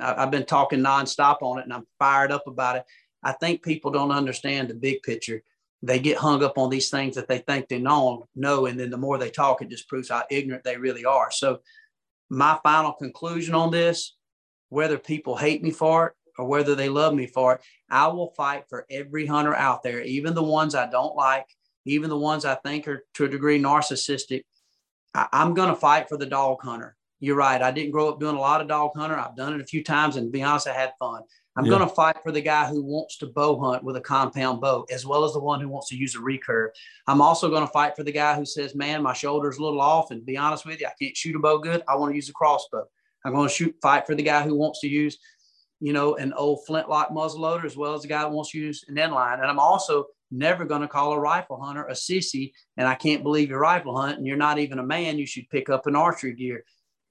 I've been talking nonstop on it, and I'm fired up about it. I think people don't understand the big picture. They get hung up on these things that they think they know, know, and then the more they talk, it just proves how ignorant they really are. So, my final conclusion on this, whether people hate me for it or whether they love me for it, I will fight for every hunter out there, even the ones I don't like, even the ones I think are to a degree narcissistic. I, I'm going to fight for the dog hunter. You're right. I didn't grow up doing a lot of dog hunter. I've done it a few times, and to be honest, I had fun. I'm Yeah. going to fight for the guy who wants to bow hunt with a compound bow, as well as the one who wants to use a recurve. I'm also going to fight for the guy who says, "Man, my shoulder's a little off," and be honest with you, I can't shoot a bow good. I want to use a crossbow. I'm going to shoot fight for the guy who wants to use, you know, an old flintlock muzzleloader, as well as the guy who wants to use an inline. And I'm also never going to call a rifle hunter a sissy. And I can't believe you're rifle hunting. You're not even a man. You should pick up an archery gear.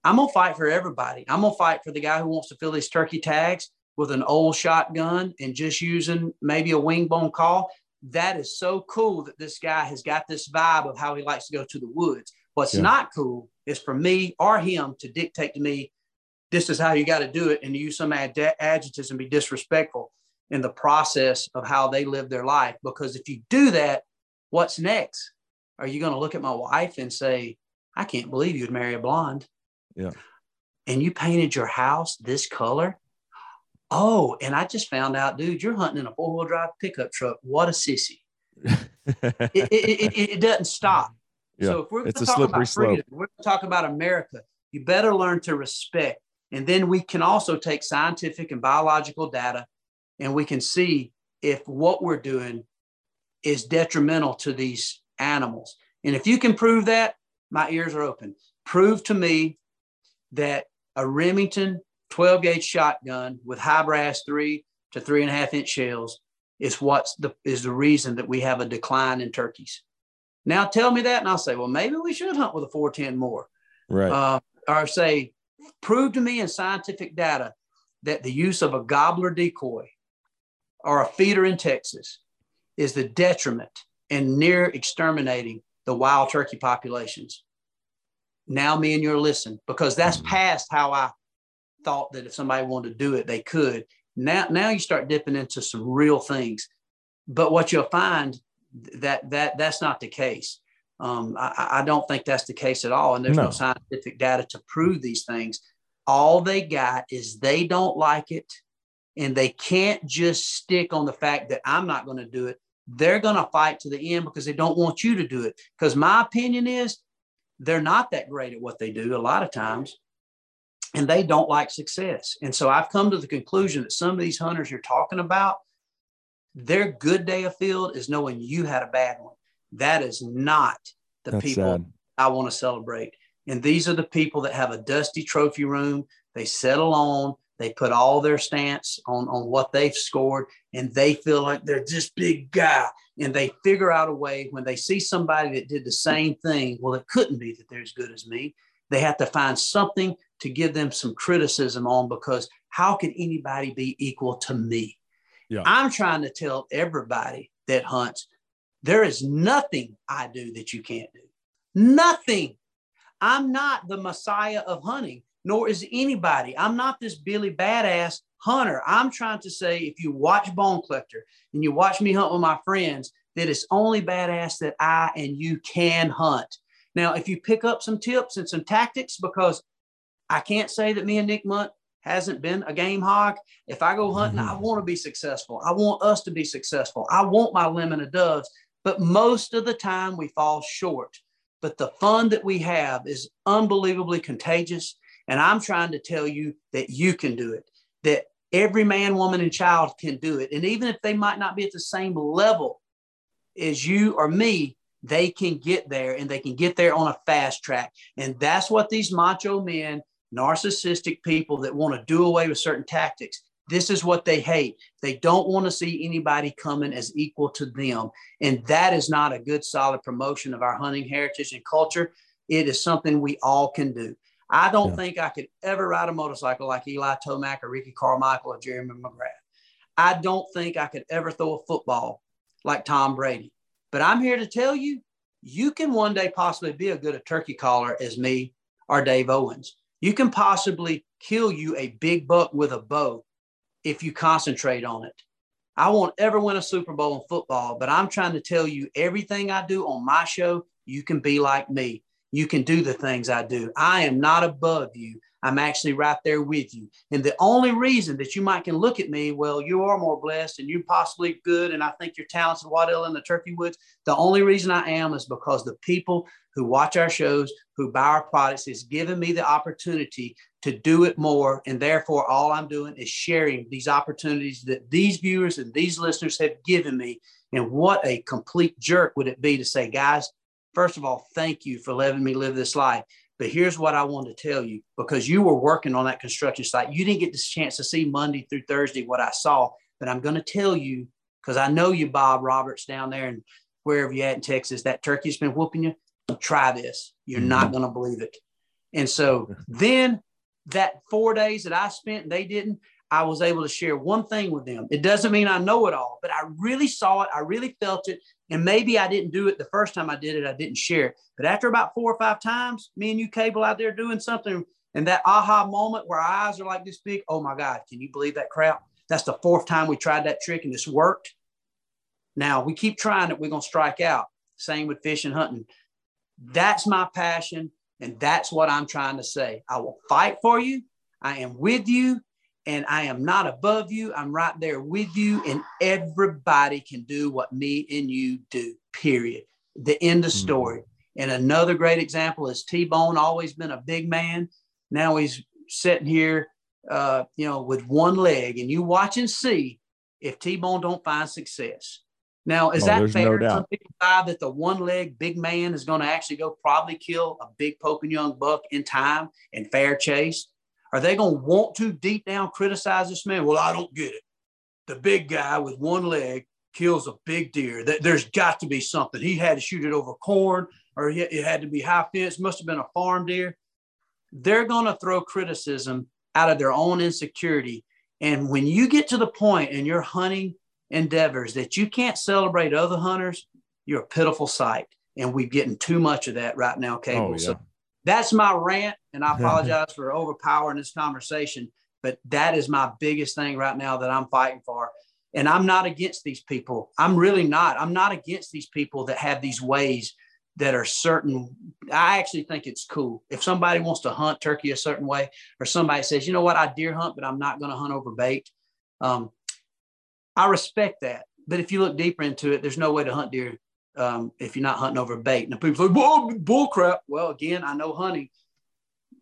I'm gonna fight for everybody. I'm gonna fight for the guy who wants to fill his turkey tags with an old shotgun and just using maybe a wing bone call. That is so cool that this guy has got this vibe of how he likes to go to the woods. What's Yeah. not cool is for me or him to dictate to me, this is how you got to do it, and use some ad- adjectives and be disrespectful in the process of how they live their life. Because if you do that, what's next? Are you going to look at my wife and say, I can't believe you'd marry a blonde? Yeah. And you painted your house this color? Oh, and I just found out, dude, you're hunting in a four wheel drive pickup truck. What a sissy. It, it, it, it, doesn't stop. Yeah, So if we're it's a talking slippery about freedom, we're going to talk about America. You better learn to respect. And then we can also take scientific and biological data and we can see if what we're doing is detrimental to these animals. And if you can prove that, my ears are open. Prove to me that a Remington 12 gauge shotgun with high brass three to three and a half inch shells is what's the is the reason that we have a decline in turkeys. Now tell me that, and I'll say, well, maybe we should hunt with a 410 more. right. Uh, or say, prove to me in scientific data that the use of a gobbler decoy or a feeder in Texas is the detriment and near exterminating the wild turkey populations. Now, me and you are listen because that's past how I thought that if somebody wanted to do it, they could. Now, now you start dipping into some real things, but what you'll find that that that's not the case. Um, I, I don't think that's the case at all, and there's no. No. scientific data to prove these things. All they got is they don't like it, and they can't just stick on the fact that I'm not going to do it. They're going to fight to the end because they don't want you to do it. Because my opinion is they're not that great at what they do a lot of times, and they don't like success. And so I've come to the conclusion that some of these hunters you're talking about, their good day of field is knowing you had a bad one. That is not the That's people sad. I want to celebrate. And these are the people that have a dusty trophy room. They settle on, they put all their stance on, on what they've scored, and they feel like they're this big guy. And they figure out a way when they see somebody that did the same thing. Well, it couldn't be that they're as good as me. They have to find something to give them some criticism on because how could anybody be equal to me? Yeah. I'm trying to tell everybody that hunts there is nothing I do that you can't do. Nothing. I'm not the messiah of hunting, nor is anybody. I'm not this Billy badass hunter. I'm trying to say if you watch Bone Collector and you watch me hunt with my friends, that it's only badass that I and you can hunt. Now, if you pick up some tips and some tactics, because I can't say that me and Nick Mundt hasn't been a game hog. If I go hunting, I mm-hmm. want to be successful. I want us to be successful. I want my lemon of doves, but most of the time we fall short. But the fun that we have is unbelievably contagious. And I'm trying to tell you that you can do it, that every man, woman, and child can do it. And even if they might not be at the same level as you or me, they can get there and they can get there on a fast track. And that's what these macho men, narcissistic people that want to do away with certain tactics, this is what they hate. They don't want to see anybody coming as equal to them. And that is not a good, solid promotion of our hunting heritage and culture. It is something we all can do. I don't Yeah. think I could ever ride a motorcycle like Eli Tomac or Ricky Carmichael or Jeremy McGrath. I don't think I could ever throw a football like Tom Brady. But I'm here to tell you, you can one day possibly be a good a turkey caller as me or Dave Owens. You can possibly kill you a big buck with a bow if you concentrate on it. I won't ever win a Super Bowl in football, but I'm trying to tell you everything I do on my show, you can be like me. You can do the things I do. I am not above you. I'm actually right there with you. And the only reason that you might can look at me, well, you are more blessed and you're possibly good, and I think you're talented, whatever in the turkey woods. The only reason I am is because the people who watch our shows, who buy our products, is giving me the opportunity to do it more. And therefore, all I'm doing is sharing these opportunities that these viewers and these listeners have given me. And what a complete jerk would it be to say, guys, first of all, thank you for letting me live this life. But here's what I want to tell you because you were working on that construction site. You didn't get this chance to see Monday through Thursday what I saw, but I'm going to tell you because I know you, Bob Roberts, down there and wherever you're at in Texas, that turkey's been whooping you. Try this. You're not mm-hmm. going to believe it. And so then that four days that I spent they didn't, I was able to share one thing with them. It doesn't mean I know it all, but I really saw it. I really felt it. And maybe I didn't do it the first time I did it, I didn't share it. But after about four or five times, me and you cable out there doing something, and that aha moment where our eyes are like this big, oh my God, can you believe that crap? That's the fourth time we tried that trick and it's worked. Now we keep trying it, we're gonna strike out. Same with fishing, hunting. That's my passion. And that's what I'm trying to say. I will fight for you. I am with you and I am not above you. I'm right there with you, and everybody can do what me and you do, period. The end of story. And another great example is T Bone, always been a big man. Now he's sitting here, uh, you know, with one leg, and you watch and see if T Bone don't find success. Now, is Oh, that no fair? doubt. Some people buy that the one leg big man is going to actually go probably kill a big poking young buck in time and fair chase. Are they going to want to deep down criticize this man? Well, I don't get it. The big guy with one leg kills a big deer. There's got to be something. He had to shoot it over corn, or it had to be high fence. Must have been a farm deer. They're going to throw criticism out of their own insecurity. And when you get to the point in your hunting endeavors that you can't celebrate other hunters, you're a pitiful sight. And we're getting too much of that right now, Cable. Oh, yeah. So that's my rant. And I apologize for overpowering this conversation, but that is my biggest thing right now that I'm fighting for. And I'm not against these people. I'm really not. I'm not against these people that have these ways that are certain. I actually think it's cool. If somebody wants to hunt turkey a certain way, or somebody says, you know what, I deer hunt, but I'm not going to hunt over bait. Um, I respect that. But if you look deeper into it, there's no way to hunt deer um, if you're not hunting over bait. And people say, "Well, bull crap." Well, again, I know hunting.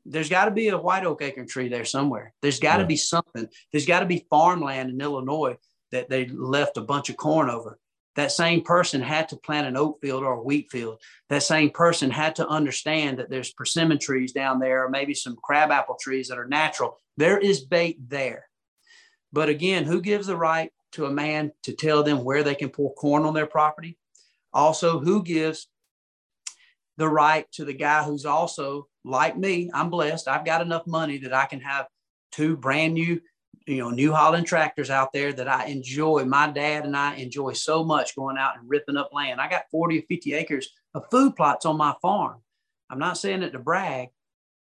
There's got to be a white oak acorn tree there somewhere. There's got to Yeah. be something. There's got to be farmland in Illinois that they left a bunch of corn over. That same person had to plant an oat field or a wheat field. That same person had to understand that there's persimmon trees down there, or maybe some crabapple trees that are natural. There is bait there. But again, who gives the right to a man to tell them where they can pour corn on their property? Also, who gives the right to the guy who's also like me? I'm blessed. I've got enough money that I can have two brand new, you know, New Holland tractors out there that I enjoy. My dad and I enjoy so much going out and ripping up land. I got 40 or 50 acres of food plots on my farm. I'm not saying it to brag,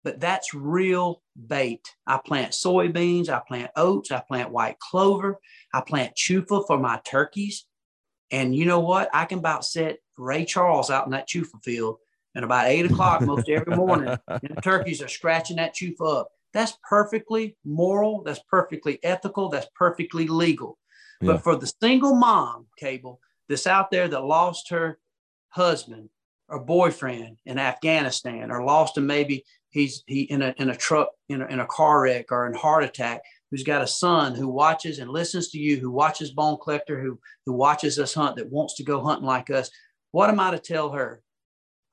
but that's real bait. I plant soybeans, I plant oats, I plant white clover, I plant chufa for my turkeys. And you know what? I can about set Ray Charles out in that chufa field. And about eight o'clock most every morning, and the turkeys are scratching that chufa up. That's perfectly moral. That's perfectly ethical. That's perfectly legal. Yeah. But for the single mom, Cable, that's out there that lost her husband or boyfriend in Afghanistan, or lost him maybe he's he in a in a truck in a, in a car wreck or in heart attack, who's got a son who watches and listens to you, who watches Bone Collector, who who watches us hunt, that wants to go hunting like us. What am I to tell her?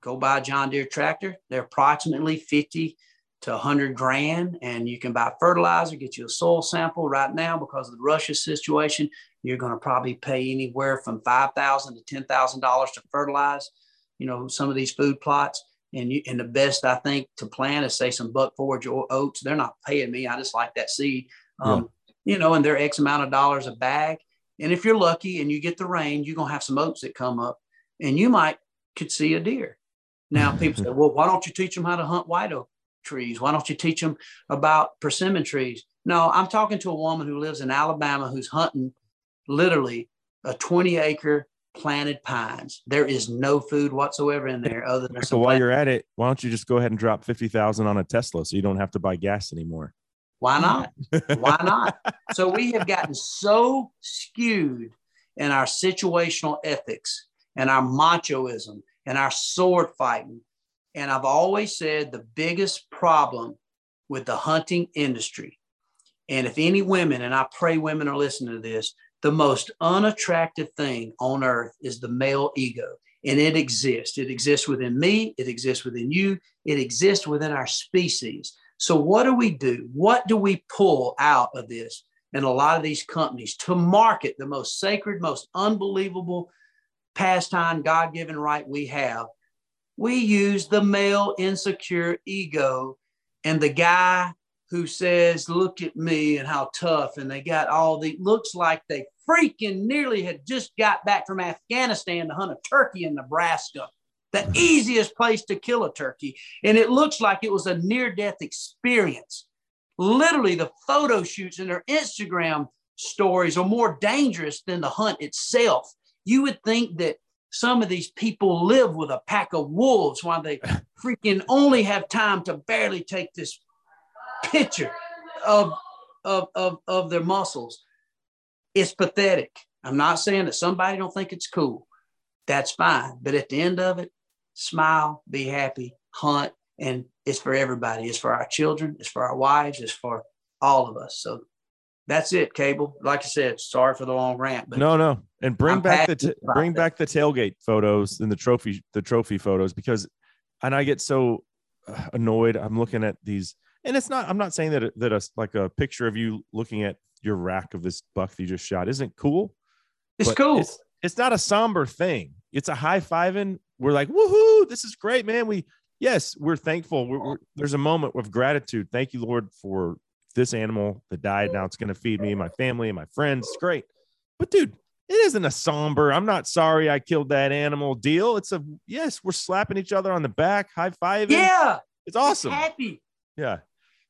Go buy a John Deere tractor. They're approximately 50 to 100 grand, and you can buy fertilizer, get you a soil sample right now because of the Russia situation. You're going to probably pay anywhere from 5,000 to $10,000 to fertilize, you know, some of these food plots. And you, and the best I think to plant is say some buck forage or oats. They're not paying me. I just like that seed. Um, You know, and they're X amount of dollars a bag. And if you're lucky and you get the rain, you're gonna have some oats that come up, and you might could see a deer. Now people say, well, why don't you teach them how to hunt white oak trees? Why don't you teach them about persimmon trees? No, I'm talking to a woman who lives in Alabama who's hunting literally a 20 acre planted pines. There is no food whatsoever in there other than So while plant- you're at it, why don't you just go ahead and drop fifty thousand on a Tesla so you don't have to buy gas anymore? Why not? Why not? So we have gotten so skewed in our situational ethics and our machoism and our sword fighting. And I've always said the biggest problem with the hunting industry, and if any women, and I pray women are listening to this, the most unattractive thing on earth is the male ego. And it exists. It exists within me. It exists within you. It exists within our species. So, what do we do? What do we pull out of this in a lot of these companies to market the most sacred, most unbelievable pastime, God given right we have? We use the male insecure ego and the guy who says, Look at me and how tough, and they got all the looks like they freaking nearly had just got back from Afghanistan to hunt a turkey in Nebraska, the easiest place to kill a turkey. And it looks like it was a near death experience. Literally, the photo shoots and their Instagram stories are more dangerous than the hunt itself. You would think that some of these people live with a pack of wolves while they freaking only have time to barely take this picture of, of, of, of their muscles. It's pathetic. I'm not saying that somebody don't think it's cool. That's fine. But at the end of it, smile, be happy, hunt, and it's for everybody. It's for our children, it's for our wives, it's for all of us. So that's it, Cable. Like I said, sorry for the long rant, but no, no, and bring I'm back the t- bring back the tailgate photos and the trophy the trophy photos because, and I get so uh, annoyed. I'm looking at these, and it's not. I'm not saying that that a like a picture of you looking at your rack of this buck that you just shot isn't cool. it's cool. It's, it's not a somber thing. It's a high fiving. We're like, woohoo! This is great, man. We yes, we're thankful. We're, we're, there's a moment of gratitude. Thank you, Lord, for this animal that died. Now it's going to feed me, my family, and my friends. It's great. But dude, it isn't a somber. I'm not sorry I killed that animal deal. It's a yes. We're slapping each other on the back, high fiving. yeah, it's awesome. happy. Yeah.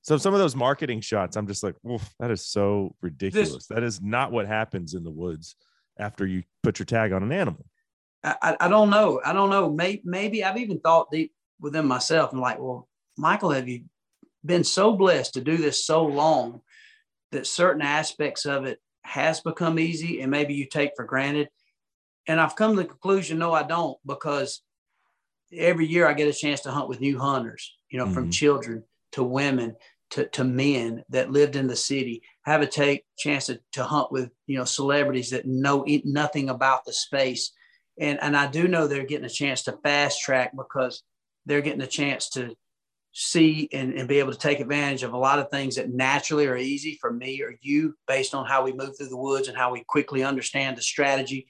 So some of those marketing shots, I'm just like, that is so ridiculous. that is not what happens in the woods after you put your tag on an animal. I, I- don't know. I don't know. Maybe, maybe I've even thought deep within myself. I'm like, well, Michael, have you been so blessed to do this so long that certain aspects of it has become easy and maybe you take for granted? And I've come to the conclusion, no, I don't, because every year I get a chance to hunt with new hunters, you know, from Mhm. children to women to, to men that lived in the city, have a take chance to, to hunt with, you know, celebrities that know nothing about the space. And, and I do know they're getting a chance to fast track because they're getting a chance to see and, and be able to take advantage of a lot of things that naturally are easy for me or you based on how we move through the woods and how we quickly understand the strategy.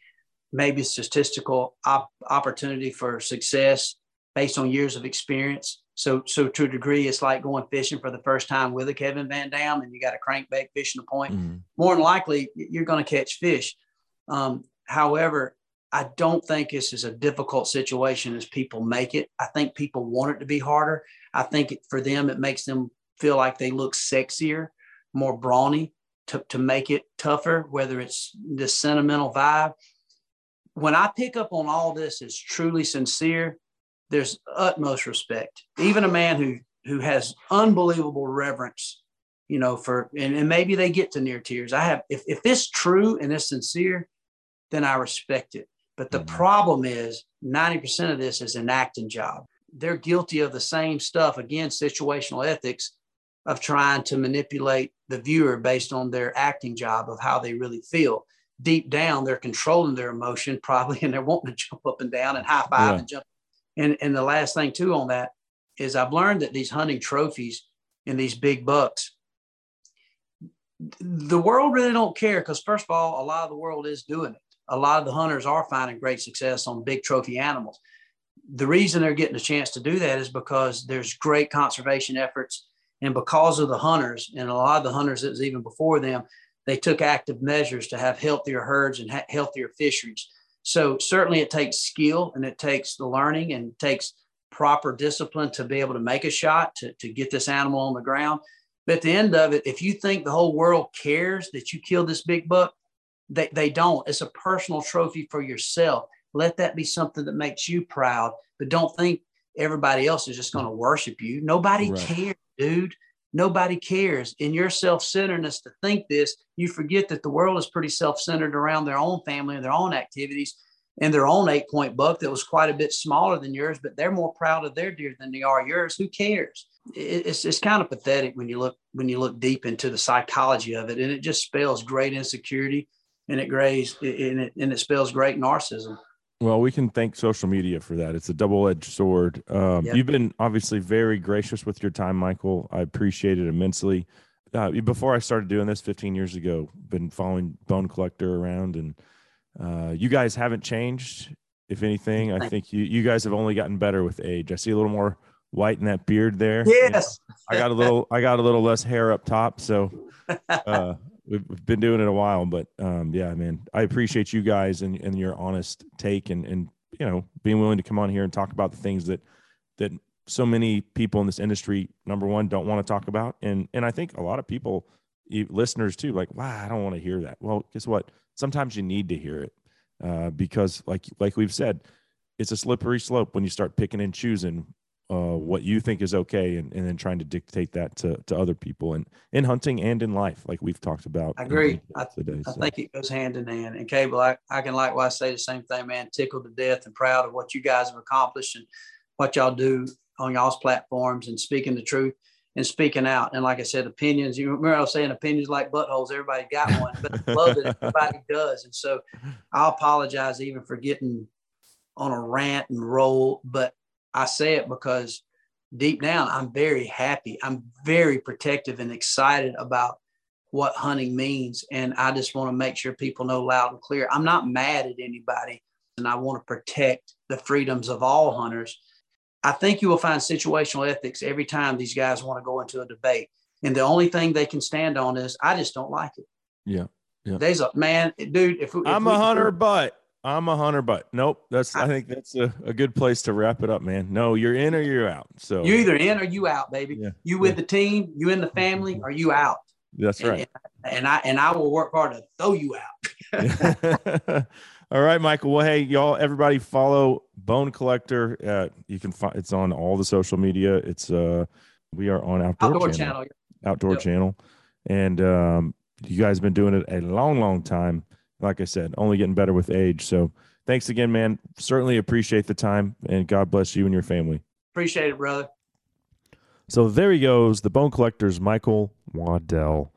Maybe statistical op- opportunity for success based on years of experience. So so to a degree it's like going fishing for the first time with a Kevin VanDam and you got a crankbait fishing a point. More than likely you're going to catch fish. Um, however, I don't think this is a difficult situation as people make it. I think people want it to be harder. I think it, for them, it makes them feel like they look sexier, more brawny to, to make it tougher, whether it's this sentimental vibe. When I pick up on all this as truly sincere, there's utmost respect. Even a man who who has unbelievable reverence you know, for and, and maybe they get to near tears. I have if if it's true and it's sincere, then I respect it. But the Mhm. problem is 90% of this is an acting job. They're guilty of the same stuff, again, situational ethics of trying to manipulate the viewer based on their acting job of how they really feel. Deep down, they're controlling their emotion probably, and they're wanting to jump up and down and high five Yeah. and jump. And and the last thing too on that is I've learned that these hunting trophies and these big bucks, the world really don't care because first of all, a lot of the world is doing it. A lot of the hunters are finding great success on big trophy animals. The reason they're getting a chance to do that is because there's great conservation efforts, and because of the hunters and a lot of the hunters that was even before them, they took active measures to have healthier herds and ha- healthier fisheries. So certainly it takes skill and it takes the learning and it takes proper discipline to be able to make a shot to, to get this animal on the ground. But at the end of it, if you think the whole world cares that you killed this big buck, they, they don't. It's a personal trophy for yourself. Let that be something that makes you proud, but don't think everybody else is just going to worship you. Nobody Right. cares, dude. Nobody cares. In your self centeredness to think this, you forget that the world is pretty self centered around their own family and their own activities and their own eight point buck that was quite a bit smaller than yours, but they're more proud of their deer than they are yours. Who cares? It's, it's kind of pathetic when you look when you look deep into the psychology of it, and it just spells great insecurity, and it grays and it and it spells great narcissism. Well, we can thank social media for that. It's a double-edged sword. Um, Yep. You've been obviously very gracious with your time, Michael. I appreciate it immensely. Uh, before I started doing this 15 years ago, been following Bone Collector around, and uh, you guys haven't changed. If anything, I think you you guys have only gotten better with age. I see a little more white in that beard there. Yes. I got a little I got a little less hair up top, so uh, we've, we've been doing it a while. But um, yeah, man, I appreciate you guys and, and your honest take and and you know being willing to come on here and talk about the things that that so many people in this industry number one don't want to talk about. And and i think a lot of people listeners too like wow i don't want to hear that. Well guess what? Sometimes you need to hear it uh, because like like we've said it's a slippery slope when you start picking and choosing uh, what you think is okay and, and then trying to dictate that to, to other people and in hunting and in life like we've talked about I agree. I- today I so. think it goes hand in hand. And Cable, I, I can likewise say the same thing, man. Tickled to death and proud of what you guys have accomplished and what y'all do on y'all's platforms and speaking the truth and speaking out. And like I said, opinions, you remember I was saying opinions like buttholes, everybody got one, but I love that everybody does. And so I apologize even for getting on a rant and roll, but I say it because deep down, I'm very happy. I'm very protective and excited about what hunting means. And I just want to make sure people know loud and clear. I'm not mad at anybody, and I want to protect the freedoms of all hunters. I think you will find situational ethics every time these guys want to go into a debate. And the only thing they can stand on is, I just don't like it. yeah Yeah. There's a man, dude. If, if I'm we- a hunter, but I'm a hunter, but nope. That's I think that's a, a good place to wrap it up, man. No, you're in or you're out. So you either in or you out, baby. Yeah. You with the team, you in the family, or you out. that's And- right. And I and I will work hard to throw you out. all right, Michael. Well, hey, y'all, everybody follow Bone Collector. Uh, you can find it's on all the social media. It's uh we are on Outdoor, Outdoor channel, channel. Outdoor Yep. channel. And um you guys have been doing it a long, long time. Like I said, only getting better with age. So thanks again, man. Certainly appreciate the time and God bless you and your family. Appreciate it, brother. So there he goes, the Bone Collector's Michael Waddell.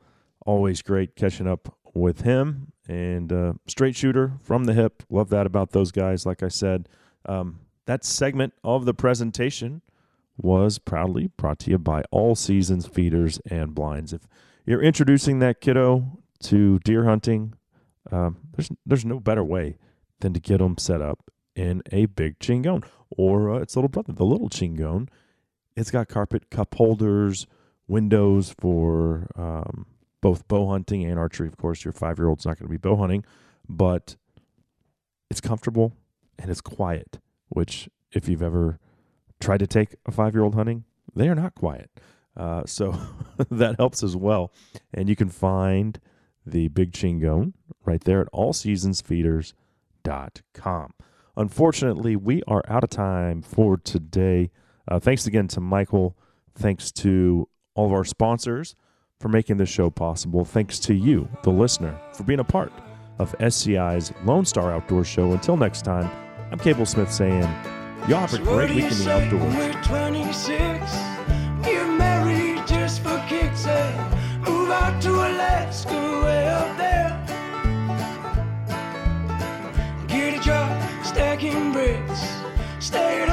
Always great catching up with him and uh, straight shooter from the hip. Love that about those guys. Like I said, um, that segment of the presentation was proudly brought to you by All Seasons Feeders and Blinds. If you're introducing that kiddo to deer hunting, um, there's there's no better way than to get them set up in a big chingon or uh, its little brother, the little chingon. It's got carpet cup holders, windows for um, both bow hunting and archery. Of course, your five year old's not going to be bow hunting, but it's comfortable and it's quiet, which, if you've ever tried to take a five year old hunting, they are not quiet. Uh, so that helps as well. And you can find the Big Chingon right there at allseasonsfeeders.com. Unfortunately, we are out of time for today. Uh, thanks again to Michael. Thanks to all of our sponsors for making this show possible. Thanks to you, the listener, for being a part of SCI's Lone Star Outdoor Show. Until next time, I'm Cable Smith saying, y'all have a great week in the outdoors. we're 26 stayed